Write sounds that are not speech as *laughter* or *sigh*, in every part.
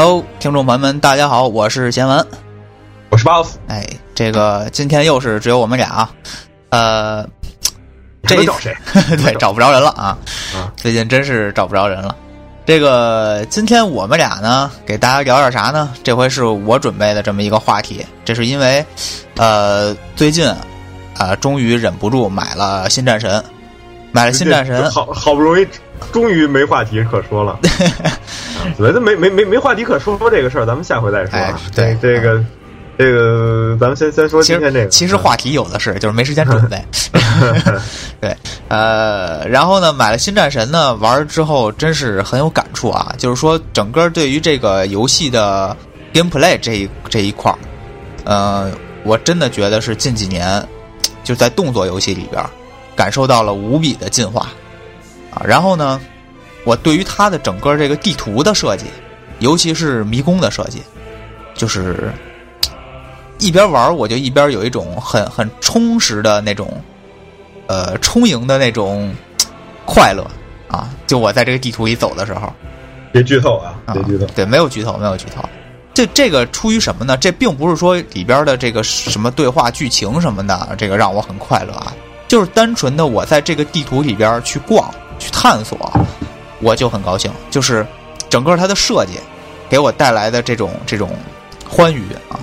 Hello，听众朋友们，大家好，我是贤文，我是 boss。哎，这个今天又是只有我们俩啊，呃，这找谁？*laughs* 对，找不着人了啊！最近真是找不着人了。这个今天我们俩呢，给大家聊点啥呢？这回是我准备的这么一个话题，这是因为，呃，最近啊，终于忍不住买了新战神，买了新战神，好好不容易，终于没话题可说了。觉 *laughs* 得没没没没话题可说，说这个事儿，咱们下回再说。对这个。这个咱们先先说今天这个，其实话题有的是，就是没时间准备。*laughs* *laughs* 对，呃，然后呢，买了新战神呢，玩之后真是很有感触啊。就是说，整个对于这个游戏的 gameplay 这一这一块儿，呃，我真的觉得是近几年就在动作游戏里边感受到了无比的进化啊。然后呢，我对于它的整个这个地图的设计，尤其是迷宫的设计，就是。一边玩我就一边有一种很很充实的那种，呃，充盈的那种快乐啊！就我在这个地图里走的时候，别剧透啊！别剧透，对，没有剧透，没有剧透。这这个出于什么呢？这并不是说里边的这个什么对话、剧情什么的，这个让我很快乐啊！就是单纯的我在这个地图里边去逛、去探索，我就很高兴。就是整个它的设计给我带来的这种这种欢愉啊！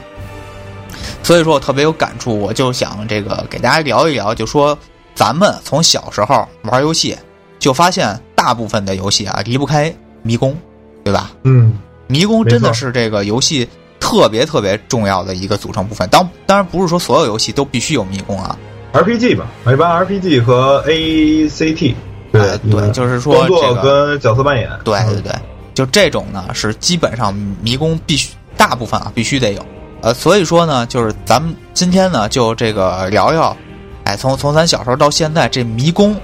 所以说我特别有感触，我就想这个给大家聊一聊，就说咱们从小时候玩游戏，就发现大部分的游戏啊离不开迷宫，对吧？嗯，迷宫真的是这个游戏特别特别重要的一个组成部分。当当然不是说所有游戏都必须有迷宫啊，RPG 吧，一般 RPG 和 ACT，对对，就是说这个跟角色扮演，对对对，就这种呢是基本上迷宫必须大部分啊必须得有。呃，所以说呢，就是咱们今天呢，就这个聊聊，哎，从从咱小时候到现在，这迷宫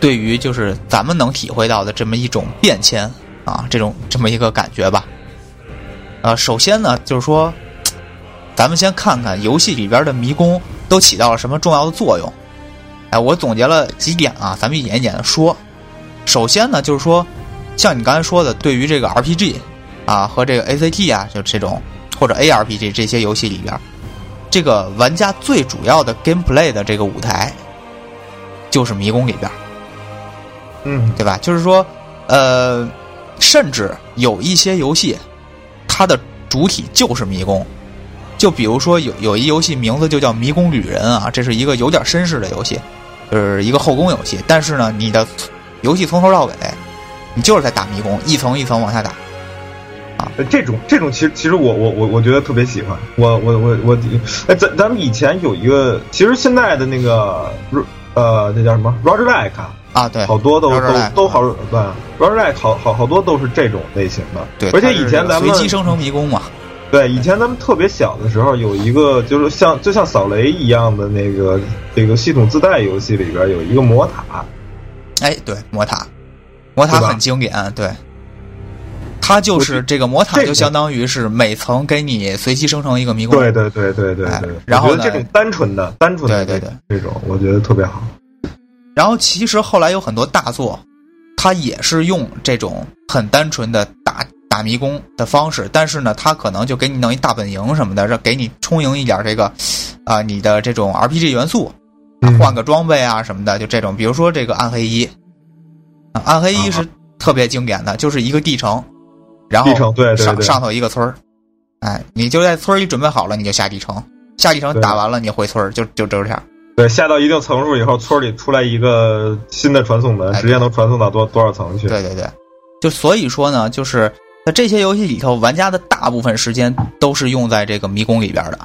对于就是咱们能体会到的这么一种变迁啊，这种这么一个感觉吧。呃，首先呢，就是说，*tsk* 咱们先看看游戏里边的迷宫都起到了什么重要的作用。哎，我总结了几点啊，咱们一点一点的说。首先呢，就是说，像你刚才说的，对于这个 RPG 啊和这个 ACT 啊，就这种。或者 ARPG 这些游戏里边，这个玩家最主要的 gameplay 的这个舞台，就是迷宫里边，嗯，对吧？就是说，呃，甚至有一些游戏，它的主体就是迷宫。就比如说有有一游戏名字就叫《迷宫旅人》啊，这是一个有点绅士的游戏，就是一个后宫游戏。但是呢，你的游戏从头到尾，你就是在打迷宫，一层一层往下打。啊，这种这种其实其实我我我我觉得特别喜欢，我我我我，哎，咱咱们以前有一个，其实现在的那个，呃，那叫什么？Roger Like 啊，对，好多都都都好，对，Roger Like 好好好多都是这种类型的，对，而且以前咱们随机生成迷宫嘛，对，以前咱们特别小的时候有一个，就是像就像扫雷一样的那个这个系统自带游戏里边有一个魔塔，哎，对，魔塔，魔塔很经典，对。它就是这个魔塔，就相当于是每层给你随机生成一个迷宫。对对对对对对。然后这种单纯的、单纯的对对对这种，我觉得特别好。然后其实后来有很多大作，它也是用这种很单纯的打打迷宫的方式，但是呢，他可能就给你弄一大本营什么的，让给你充盈一点这个啊你的这种 RPG 元素，换个装备啊什么的，就这种。比如说这个暗黑一，暗黑一是特别经典的，就是一个地城。然后上上头一个村儿，哎，你就在村里准备好了，你就下地城，下地城打完了，你回村就就这样。对，下到一定层数以后，村里出来一个新的传送门，直接能传送到多多少层去？对对对，就所以说呢，就是在这些游戏里头，玩家的大部分时间都是用在这个迷宫里边的。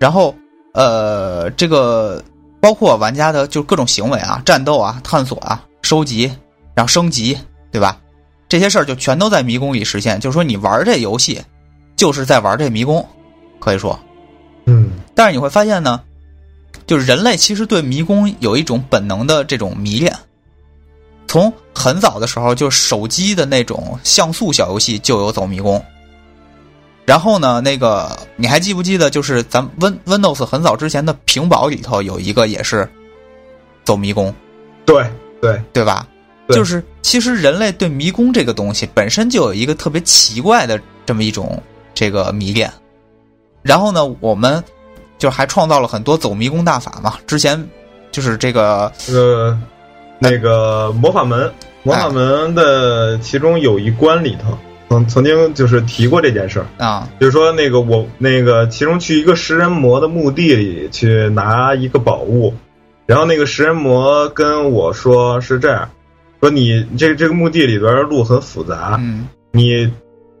然后，呃，这个包括玩家的就各种行为啊，战斗啊，探索啊，收集，然后升级，对吧？这些事儿就全都在迷宫里实现，就是说你玩这游戏，就是在玩这迷宫，可以说，嗯。但是你会发现呢，就是人类其实对迷宫有一种本能的这种迷恋，从很早的时候，就手机的那种像素小游戏就有走迷宫。然后呢，那个你还记不记得，就是咱 Win Windows 很早之前的屏保里头有一个也是走迷宫，对对对吧？就是，其实人类对迷宫这个东西本身就有一个特别奇怪的这么一种这个迷恋。然后呢，我们就还创造了很多走迷宫大法嘛。之前就是这个呃，那个魔法门，魔法门的其中有一关里头，曾曾经就是提过这件事儿，啊。就是说那个我那个其中去一个食人魔的墓地里去拿一个宝物，然后那个食人魔跟我说是这样，说你这这个墓地里边的路很复杂，嗯。你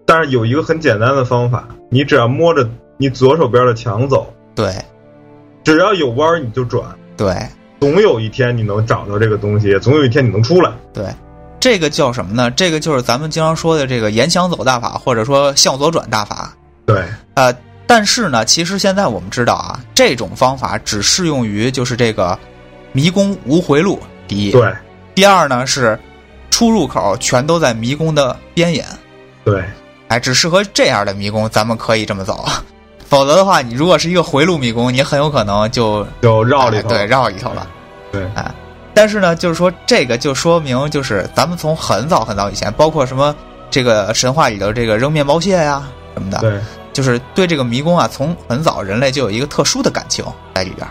但是有一个很简单的方法，你只要摸着你左手边的墙走，对。只要有弯儿你就转，对总有一天你能找到这个东西，总有一天你能出来。对，这个叫什么呢？这个就是咱们经常说的这个沿墙走大法，或者说向左转大法。对，呃，但是呢，其实现在我们知道啊，这种方法只适用于就是这个迷宫无回路。第一，对，第二呢是出入口全都在迷宫的边沿，对，哎，只适合这样的迷宫，咱们可以这么走。否则的话，你如果是一个回路迷宫，你很有可能就就绕里头。哎对，绕里头了。对，哎，但是呢，就是说这个就说明，就是咱们从很早很早以前，包括什么这个神话里头这个扔面包屑呀什么的，对，就是对这个迷宫啊，从很早人类就有一个特殊的感情在里边儿。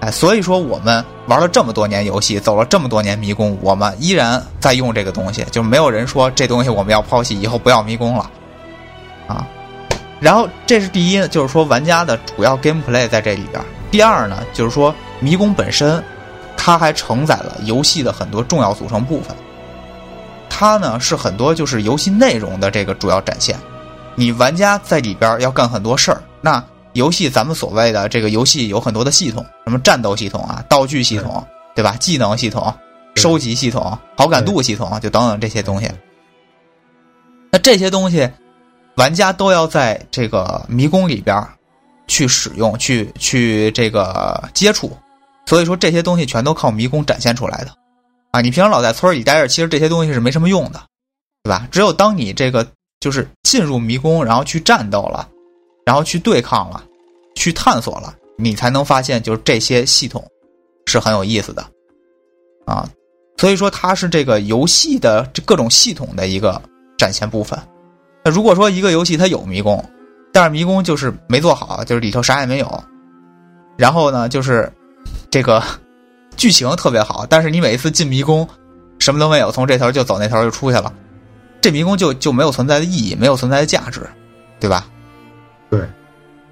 哎，所以说我们玩了这么多年游戏，走了这么多年迷宫，我们依然在用这个东西，就没有人说这东西我们要抛弃，以后不要迷宫了，啊。然后这是第一，就是说玩家的主要 gameplay 在这里边。第二呢，就是说迷宫本身，它还承载了游戏的很多重要组成部分。它呢是很多就是游戏内容的这个主要展现。你玩家在里边要干很多事儿。那游戏咱们所谓的这个游戏有很多的系统，什么战斗系统啊、道具系统，对吧？技能系统、收集系统、好感度系统，就等等这些东西。那这些东西，玩家都要在这个迷宫里边去使用、去去这个接触，所以说这些东西全都靠迷宫展现出来的。啊，你平常老在村里待着，其实这些东西是没什么用的，对吧？只有当你这个就是进入迷宫，然后去战斗了，然后去对抗了，去探索了，你才能发现就是这些系统是很有意思的啊。所以说它是这个游戏的这各种系统的一个展现部分。那如果说一个游戏它有迷宫，但是迷宫就是没做好，就是里头啥也没有，然后呢就是这个 *laughs* 剧情特别好，但是你每一次进迷宫什么都没有，从这头就走那头就出去了，这迷宫就就没有存在的意义，没有存在的价值，对吧？对。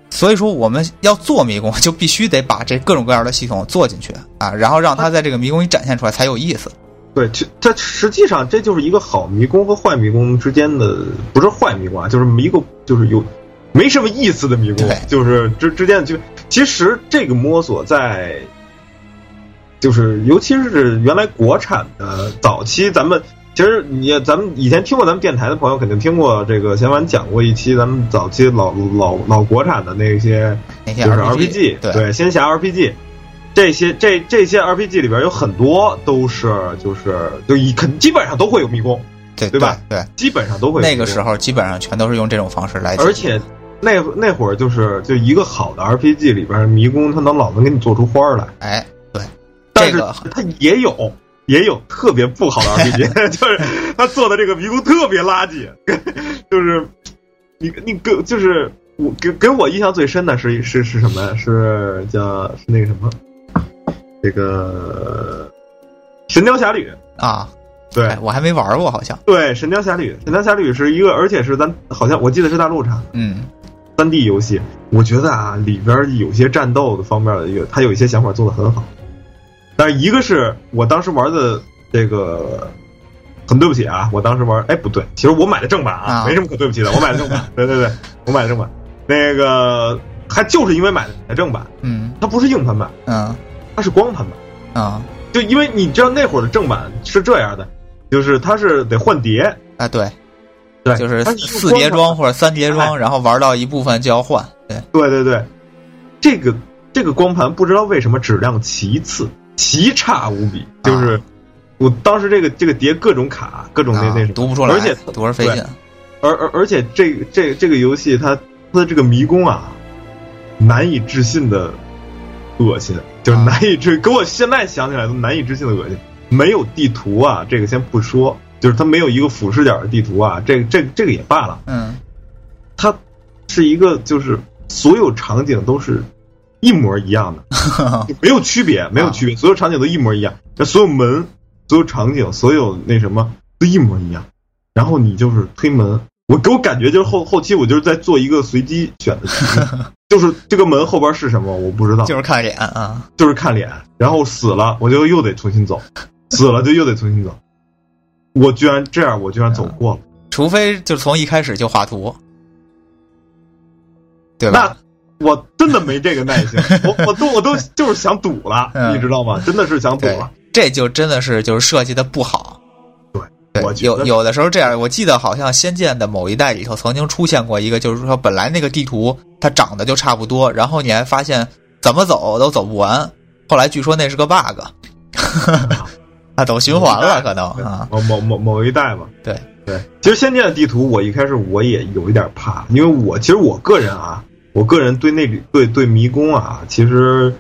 所以说，我们要做迷宫，就必须得把这各种各样的系统做进去啊，然后让它在这个迷宫里展现出来才有意思。对，其它实际上这就是一个好迷宫和坏迷宫之间的，不是坏迷宫啊，就是迷宫，就是有没什么意思的迷宫，就是之之间的就其实这个摸索在，就是尤其是原来国产的早期，咱们其实你咱们以前听过咱们电台的朋友肯定听过这个前晚讲过一期咱们早期老老老国产的那些就是 RPG 对对仙侠 RPG，这些这这些 RPG 里边有很多都是就是就一肯基本上都会有迷宫，对对吧？对，基本上都会那个时，候基本上全都是用这种方式来，而且那那会儿就是就一个好的 RPG 里边迷宫，它能老能给你做出花儿来，哎，对，但是这个它也有。也有特别不好的 *laughs* RPG，就是他做的这个迷宫特别垃圾，*laughs* 就是你你给就是我给给我印象最深的是是是什么呀？是叫是那个什么，这个《神雕侠侣》啊，对哎我还没玩过，好像，对，《神雕侠侣》《神雕侠侣》是一个，而且是咱好像我记得是大陆产的嗯，三 D 游戏。我觉得啊，里边有些战斗的方面的一个，它有一些想法做的很好。但是一个是我当时玩的这个，很对不起啊，我当时玩，哎不对，其实我买的正版啊，啊没什么可对不起的，我买的正版，对对对，我买的正版。那个还就是因为买的正版，嗯它不是硬盘版，嗯它是光盘版。啊，就因为你知道那会儿的正版是这样的，就是它是得换碟，啊对，对，就是四碟装或者三碟装，然后玩到一部分就要换，对，对对对，这个这个光盘不知道为什么质量奇次，奇差无比。就是我当时这个这个碟各种卡，各种那、啊那什么，读不出来，而且读着费劲，而而而且这个这这个游戏它它的这个迷宫啊，难以置信的恶心，就是啊难以置，给我现在想起来都难以置信的恶心。没有地图啊，这个先不说，就是它没有一个俯视角的地图啊，这个这个这个也罢了。嗯它是一个就是所有场景都是一模一样的，*laughs* 没有区别，没有区别，所有场景都一模一样，那所有门、所有场景、所有那什么都一模一样。然后你就是推门，我给我感觉就是后后期我就是在做一个随机选的题目，*laughs* 就是这个门后边是什么我不知道，*laughs* 就是看脸啊，就是看脸，然后死了我就又得重新走，死了就又得重新走。我居然这样，我居然走过了。除非就从一开始就画图，对吧？那我真的没这个耐心，我我都我都就是想赌了，你知道吗？真的是想赌了。这就真的是就是设计的不好。对，有有的时候这样，我记得好像《仙剑》的某一代里头曾经出现过一个，就是说本来那个地图它长得就差不多，然后你还发现怎么走都走不完，后来据说那是个 bug，啊，*laughs* 走循环了可能啊，某某某某一代嘛，对。对，其实《仙剑》的地图，我一开始我也有一点怕，因为我其实我个人啊，我个人对那对对迷宫啊，其实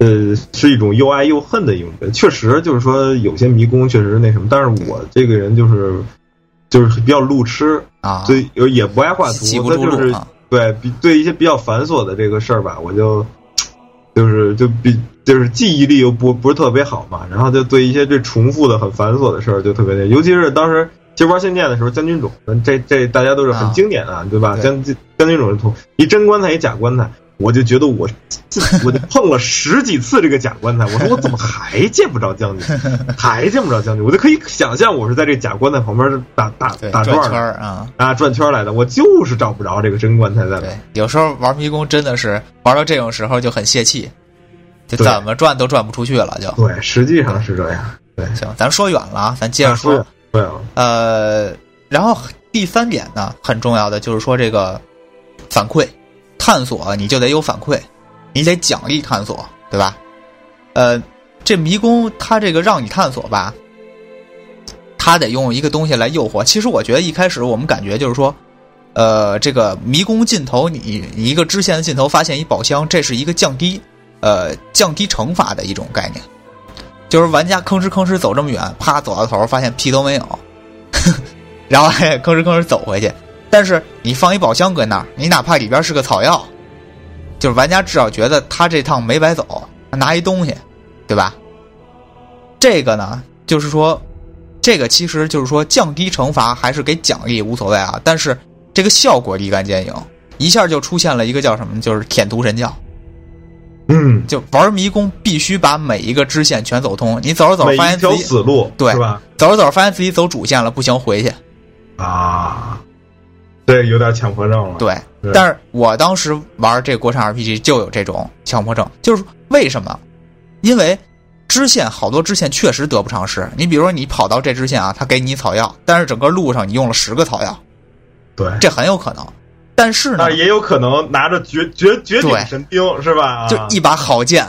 呃是一种又爱又恨的一种。确实就是说有些迷宫确实那什么，但是我这个人就是就是比较路痴啊，所以也不爱画图，那就是对比对一些比较繁琐的这个事儿吧，我就就是就比就是记忆力又不不是特别好嘛，然后就对一些这重复的很繁琐的事儿就特别那，尤其是当时。其实玩仙剑的时候，将军冢，这这大家都是很经典的，对吧？将将军冢是图一真棺材一假棺材，我就觉得我，我就碰了十几次这个假棺材，我说我怎么还见不着将军，*laughs* 还见不着将军？我就可以想象我是在这假棺材旁边打打打转圈啊啊转圈来的，我就是找不着这个真棺材在。对，有时候玩迷宫真的是玩到这种时候就很泄气，就怎么转都转不出去了，就对，实际上是这样。对，行，咱说远了啊，咱接着说。对啊，呃，然后第三点呢，很重要的就是说这个反馈探索，你就得有反馈，你得奖励探索，对吧？呃，这迷宫它这个让你探索吧，它得用一个东西来诱惑。其实我觉得一开始我们感觉就是说，呃，这个迷宫尽头，你你一个支线的尽头发现一宝箱，这是一个降低呃降低惩罚的一种概念。就是玩家吭哧吭哧走这么远，啪走到头发现屁都没有，*laughs* 然后还吭哧吭哧走回去。但是你放一宝箱搁那儿，你哪怕里边是个草药，就是玩家至少觉得他这趟没白走，拿一东西，对吧？这个呢，就是说，这个其实就是说降低惩罚还是给奖励无所谓啊。但是这个效果立竿见影，一下就出现了一个叫什么，就是舔图神教。嗯，就玩迷宫必须把每一个支线全走通。你走着走，发现自己死路，对？走着走，发现自己走主线了，不行，回去。啊，对，有点强迫症了。对，但是我当时玩这国产 RPG 就有这种强迫症，就是为什么？因为支线好多支线确实得不偿失。你比如说，你跑到这支线啊，他给你草药，但是整个路上你用了十个草药，对，这很有可能。但是呢，也有可能拿着绝绝绝顶神兵是吧？就一把好剑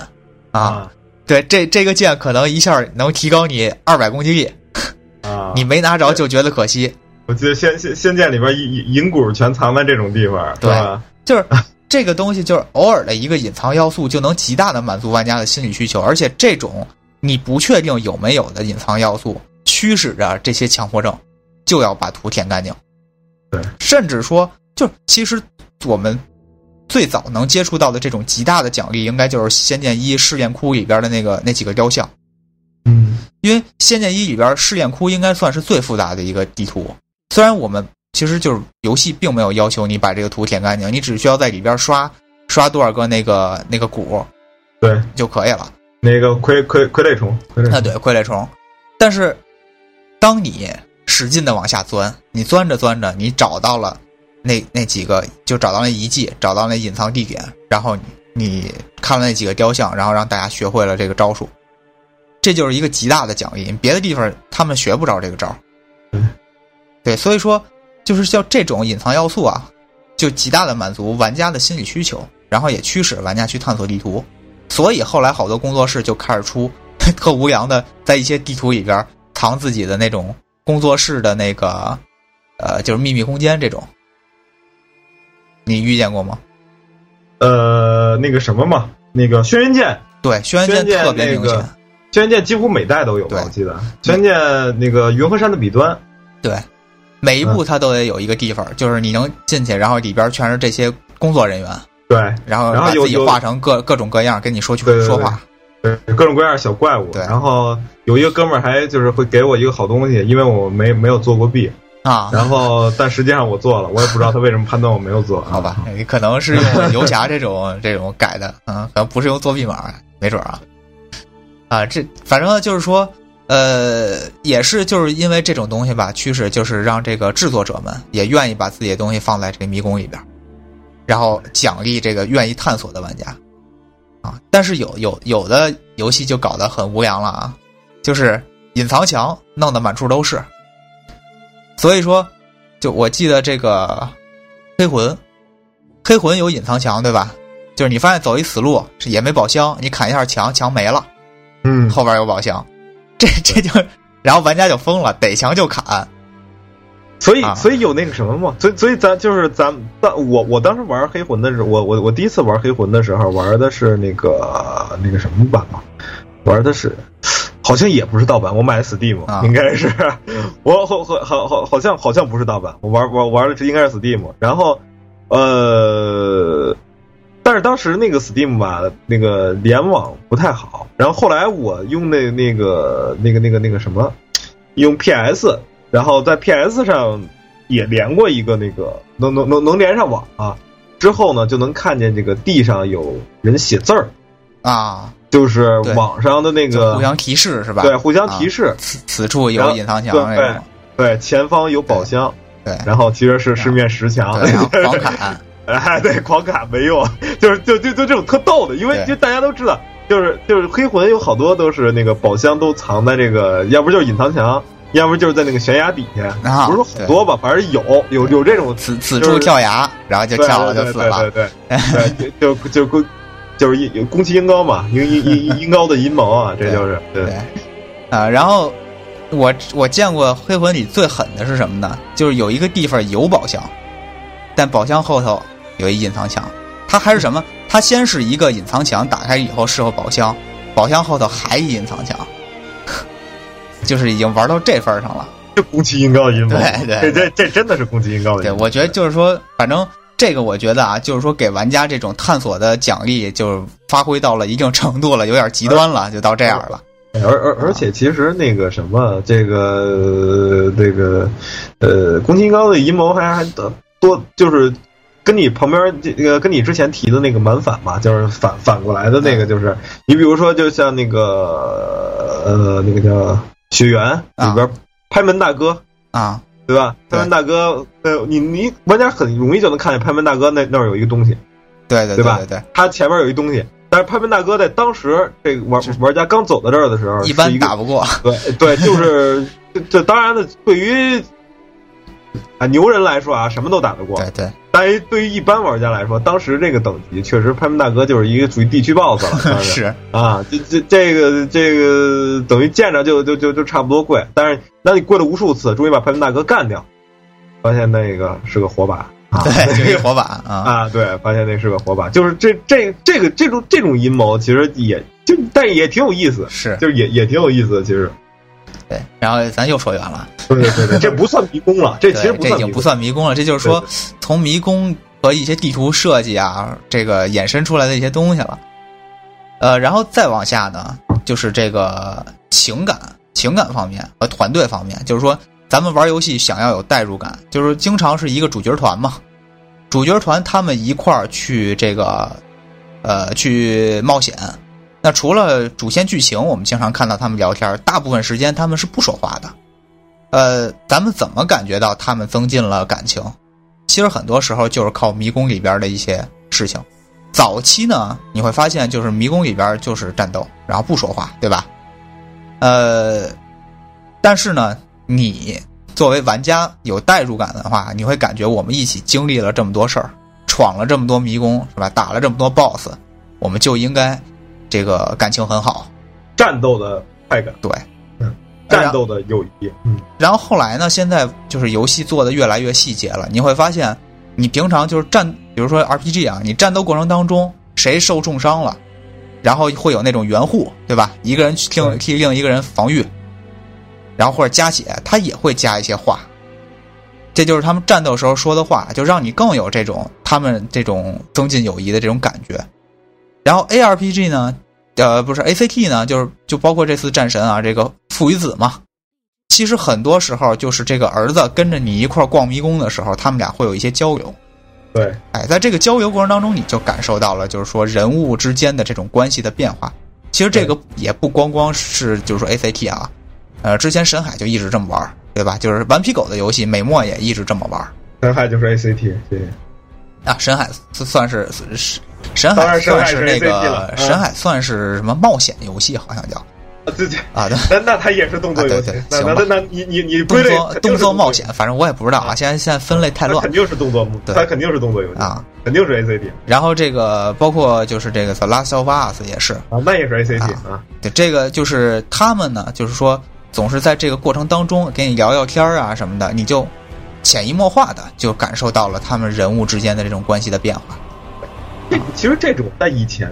啊！对，这这个剑可能一下能提高你二百攻击力啊！你没拿着就觉得可惜。我记得仙仙仙剑里边银银骨全藏在这种地方，对吧？就是这个东西，就是偶尔的一个隐藏要素，就能极大的满足玩家的心理需求。而且这种你不确定有没有的隐藏要素，驱使着这些强迫症就要把图填干净。对，甚至说。就其实我们最早能接触到的这种极大的奖励，应该就是《仙剑一》试验窟里边的那个那几个雕像。嗯，因为《仙剑一》里边试验窟应该算是最复杂的一个地图。虽然我们其实就是游戏并没有要求你把这个图舔干净，你只需要在里边刷刷多少个那个那个鼓，对就可以了。那个傀傀傀儡虫，啊对傀儡虫。但是当你使劲的往下钻，你钻着钻着，你找到了。那那几个就找到那遗迹，找到那隐藏地点，然后你你看了那几个雕像，然后让大家学会了这个招数，这就是一个极大的奖励。别的地方他们学不着这个招对，所以说就是像这种隐藏要素啊，就极大的满足玩家的心理需求，然后也驱使玩家去探索地图。所以后来好多工作室就开始出 *laughs* 特无良的，在一些地图里边藏自己的那种工作室的那个呃，就是秘密空间这种。你遇见过吗？呃，那个什么嘛，那个轩辕剑，对，轩辕剑特别明显。轩辕剑几乎每代都有吧，我记得。轩辕剑那个云和山的彼端，对，每一步它都得有一个地方，就是你能进去，然后里边全是这些工作人员，对，然后然后把自己画成各各种各样，跟你说去对对对说话。对，各种各样的小怪物。对然后有一个哥们儿还就是会给我一个好东西，因为我没没有做过币，啊，然后但实际上我做了，我也不知道他为什么判断我没有做。好吧，你可能是用游侠这种这种改的，嗯，可能不是用作弊码，没准儿啊。啊，这反正就是说，呃，也是就是因为这种东西吧，趋势就是让这个制作者们也愿意把自己的东西放在这个迷宫里边，然后奖励这个愿意探索的玩家。啊，但是有有有的游戏就搞得很无良了啊，就是隐藏墙弄得满处都是。所以说，就我记得这个黑魂，黑魂有隐藏墙对吧？就是你发现走一死路是也没宝箱，你砍一下墙，墙没了，嗯，后边有宝箱，这这就然后玩家就疯了，逮墙就砍。所以啊。所以有那个什么嘛，所以所以咱就是咱但我我当时玩黑魂的时候，我我我第一次玩黑魂的时候玩的是那个那个什么版嘛，玩的是。好像也不是盗版，我买的 Steam，、啊应该是，*laughs* 我好好好好好像好像不是盗版，我玩玩玩的是应该是 Steam，然后呃，但是当时那个 Steam 吧，那个联网不太好，然后后来我用那那个那个那个那个什么，用 PS，然后在 PS 上也连过一个那个能能能能连上网啊，之后呢就能看见这个地上有人写字儿，啊，就是网上的那个互相提示是吧？对互相提示，示，此此处有隐藏墙对对前方有宝箱，对然后其实是是面石墙，对，然后 *laughs* 狂砍，哎，对，狂砍没用，就是就就就这种特逗的，因为就大家都知道，就是就是黑魂有好多都是那个宝箱都藏在这个，要不就是隐藏墙，要不就是在那个悬崖底下，啊不是说很多吧，反正有有有这种此此就是处跳崖，然后就跳了就死了，对对对对，就就就宫就是阴攻其阴高嘛，阴阴阴阴高的阴谋啊，这就是对对，啊，然后我我见过黑魂里最狠的是什么呢？就是有一个地方有宝箱，但宝箱后头有一隐藏墙。它还是什么？它先是一个隐藏墙，打开以后是个宝箱，宝箱后头还一隐藏墙，*laughs* 就是已经玩到这份儿上了。就宫崎英高的阴谋，对对这这这真的是宫崎英高的对。我觉得就是说，反正这个我觉得啊，就是说给玩家这种探索的奖励，就是发挥到了一定程度了，有点极端了，就到这样了。而而而且其实那个什么，这个这个呃，宫崎英高的阴谋还还多，就是跟你旁边这个跟你之前提的那个蛮反嘛，就是反反过来的那个，就是你比如说，就像那个呃那个叫雪原里边拍门大哥。啊，对吧？拍门大哥，呃，你你玩家很容易就能看见拍门大哥那那儿有一个东西，对对对吧对对，他前面有一东西，但是拍门大哥在当时这个玩玩家刚走到这儿的时候，一般打不过。对对，就是这这当然了，对于啊牛人来说啊，什么都打得过。对对但是对于一般玩家来说，当时这个等级确实拍门大哥就是一个属于地区 BOSS 了，算是 *laughs* 是，啊，这这这个这个等于见着就就就就差不多跪，但是那你跪了无数次，终于把拍门大哥干掉，发现那个是个火把。啊，对，*laughs* 就一火把啊。啊，对，发现那是个火把，就是这这这个这种这种阴谋，其实也就但也挺有意思，是就是也也挺有意思的，其实。对，然后咱又说远了，对对对，这不算迷宫了，这其实对，这已经不不算迷宫。算迷宫了，这就是说从迷宫和一些地图设计啊，这个衍生出来的一些东西了。呃，然后再往下呢，就是这个情感、情感方面和团队方面，就是说咱们玩游戏想要有代入感，就是经常是一个主角团嘛，主角团他们一块儿去这个呃去冒险。那除了主线剧情，我们经常看到他们聊天，大部分时间他们是不说话的。呃，咱们怎么感觉到他们增进了感情？其实很多时候就是靠迷宫里边的一些事情。早期呢，你会发现就是迷宫里边就是战斗，然后不说话，对吧？呃，但是呢，你作为玩家有代入感的话，你会感觉我们一起经历了这么多事儿，闯了这么多迷宫，是吧？打了这么多 BOSS，我们就应该这个感情很好。战斗的快感，对，战斗的友谊，嗯，然后后来呢，现在就是游戏做的越来越细节了，你会发现，你平常就是战，比如说 RPG 啊，你战斗过程当中谁受重伤了，然后会有那种援护，对吧？一个人去替替另一个人防御，然后或者加血，他也会加一些话，这就是他们战斗时候说的话，就让你更有这种他们这种增进友谊的这种感觉。然后 A R P G 呢，呃，不是 A C T 呢，就是就包括这次战神啊，这个父与子嘛。其实很多时候就是这个儿子跟着你一块逛迷宫的时候，他们俩会有一些交流。对，哎，在这个交流过程当中，你就感受到了，就是说人物之间的这种关系的变化。其实这个也不光光是就是说 A C T 啊，呃，之前神海就一直这么玩，对吧？就是顽皮狗的游戏，美墨也一直这么玩。神海就是 A C T，对。啊，神海算是是神当然神海算是那个嗯。神海算是什么冒险游戏，好像叫啊，自己啊，对。那那它也是动作游戏那行吧。那那那你你你动归类作动作作冒险，反正我也不知道啊。现在现在分类太乱肯定是动作，对。它肯定是动作游戏啊，肯定是 A C T 然后这个包括就是这个《The Last of Us》也是，啊，那也是 A C T 啊，对，这个就是他们呢，就是说总是在这个过程当中给你聊聊天啊什么的，你就潜移默化的就感受到了他们人物之间的这种关系的变化。这 *laughs* 其实这种在以前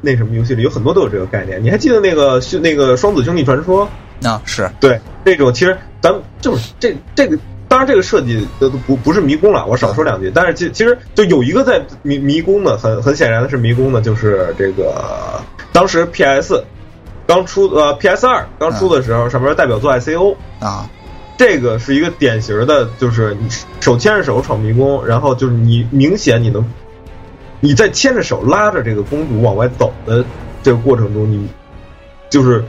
那什么游戏里有很多都有这个概念，你还记得那个兄那个双子兄弟传说？那、是对，这种其实咱们就是这这个，当然这个设计不不是迷宫了，我少说两句。但是其其实就有一个在迷迷宫的，很很显然的是迷宫的，就是这个当时 PS 刚出呃 PS 二刚出的时候，上面代表作 ICO，啊，这个是一个典型的，就是你手牵着手闯迷宫，然后就是你明显你能你在牵着手拉着这个公主往外走的这个过程中，你就是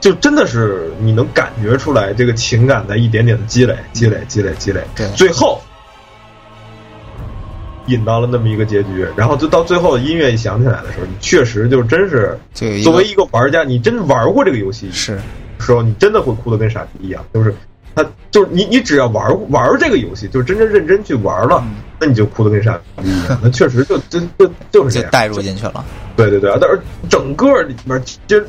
就真的是你能感觉出来这个情感在一点点的积累、积累、积累、积累，最后引到了那么一个结局，然后就到最后音乐一响起来的时候，你确实就真是作为一个玩家，你真玩过这个游戏，是时候，你真的会哭得跟傻逼一样。就是他，就是你，你只要玩玩这个游戏，就是真正认真去玩了，嗯那你就哭得跟傻逼一样。那确实就就就就是这样，就带入进去了。对对对，但是整个里面其实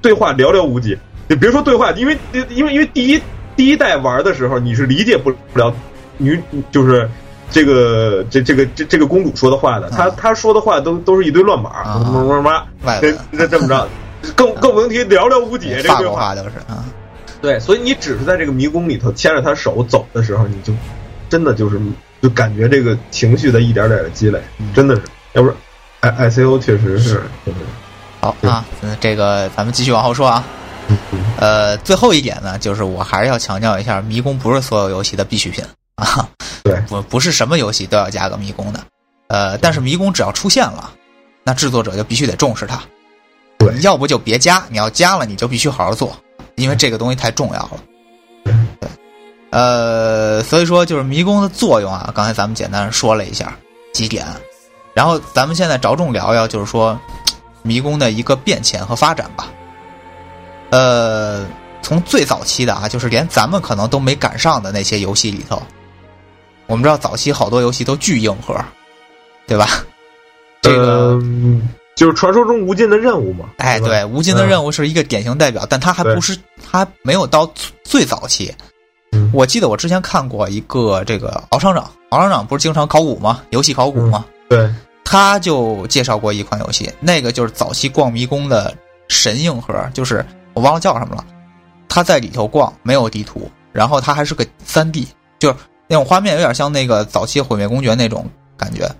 对话寥寥无几。你别说对话，因为因为因为第一第一代玩的时候，你是理解不了女就是。这个这这个这这个公主说的话的，她啊她说的话都都是一堆乱码，啊么么么么，这这这么着，更更不能提寥寥无几这个对话。国话都是。啊，对，所以你只是在这个迷宫里头牵着他手走的时候，你就真的就是就感觉这个情绪在一点点的积累，嗯。真的是，要不然 I I C O 确实是，真的好啊，嗯这个咱们继续往后说啊。呃，最后一点呢，就是我还是要强调一下，迷宫不是所有游戏的必需品。啊，对。不不是什么游戏都要加个迷宫的。呃，但是迷宫只要出现了，那制作者就必须得重视它。你要不就别加，你要加了，你就必须好好做，因为这个东西太重要了。对，呃，所以说就是迷宫的作用啊，刚才咱们简单说了一下几点，然后咱们现在着重聊聊，就是说迷宫的一个变迁和发展吧。呃，从最早期的啊，就是连咱们可能都没赶上的那些游戏里头，我们知道早期好多游戏都巨硬核，对吧？这个，就是传说中无尽的任务嘛，哎，对，无尽的任务是一个典型代表，但它还不是，它没有到最最早期。嗯我记得我之前看过一个这个敖厂长，敖厂长不是经常考古吗？游戏考古吗？对，他就介绍过一款游戏，那个就是早期逛迷宫的神硬核，就是我忘了叫什么了。他在里头逛，没有地图，然后他还是个三 D，就是那种画面有点像那个早期毁灭公爵那种感觉。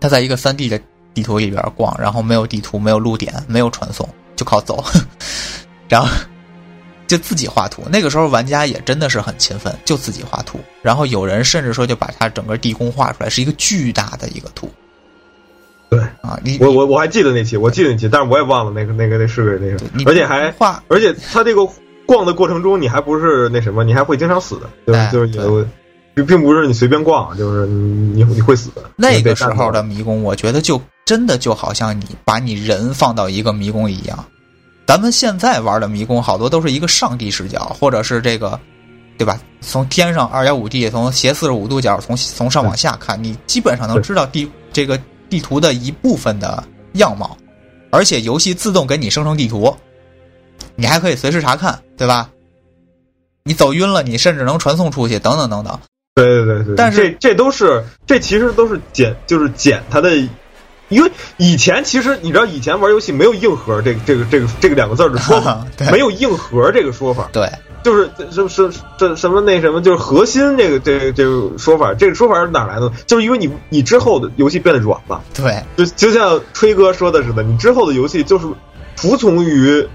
他在一个三 D 的地图里边逛，然后没有地图，没有路点，没有传送，就靠走，*laughs* 然后就自己画图。那个时候玩家也真的是很勤奋，就自己画图。然后有人甚至说就把他整个地宫画出来，是一个巨大的一个图。对啊，你我我我还记得那期，我记得那期，但是我也忘了那个那个那是个那个你，而且还画而且他这个逛的过程中，你还不是那什么，你还会经常死的，就是、哎就是有，并并不是你随便逛，就是你你你会死的。那个时候的迷宫，我觉得就真的就好像你把你人放到一个迷宫一样。咱们现在玩的迷宫好多都是一个上帝视角，或者是这个，对吧？从天上二点五 D，从斜四十五度角，从从上往下看，你基本上能知道地这个地图的一部分的样貌，而且游戏自动给你生成地图，你还可以随时查看，对吧？你走晕了，你甚至能传送出去，等等等等。对对对对，但是这这都是这其实都是减，就是减它的，因为以前其实你知道，以前玩游戏没有硬核这个这个这个这个两个字的说法 *laughs* 对，没有硬核这个说法，对，就是这这这什么那什么，就是核心这个这个这个说法，这个说法是哪来的？就是因为你你之后的游戏变得软了，对，就就像吹哥说的似的，你之后的游戏就是服从于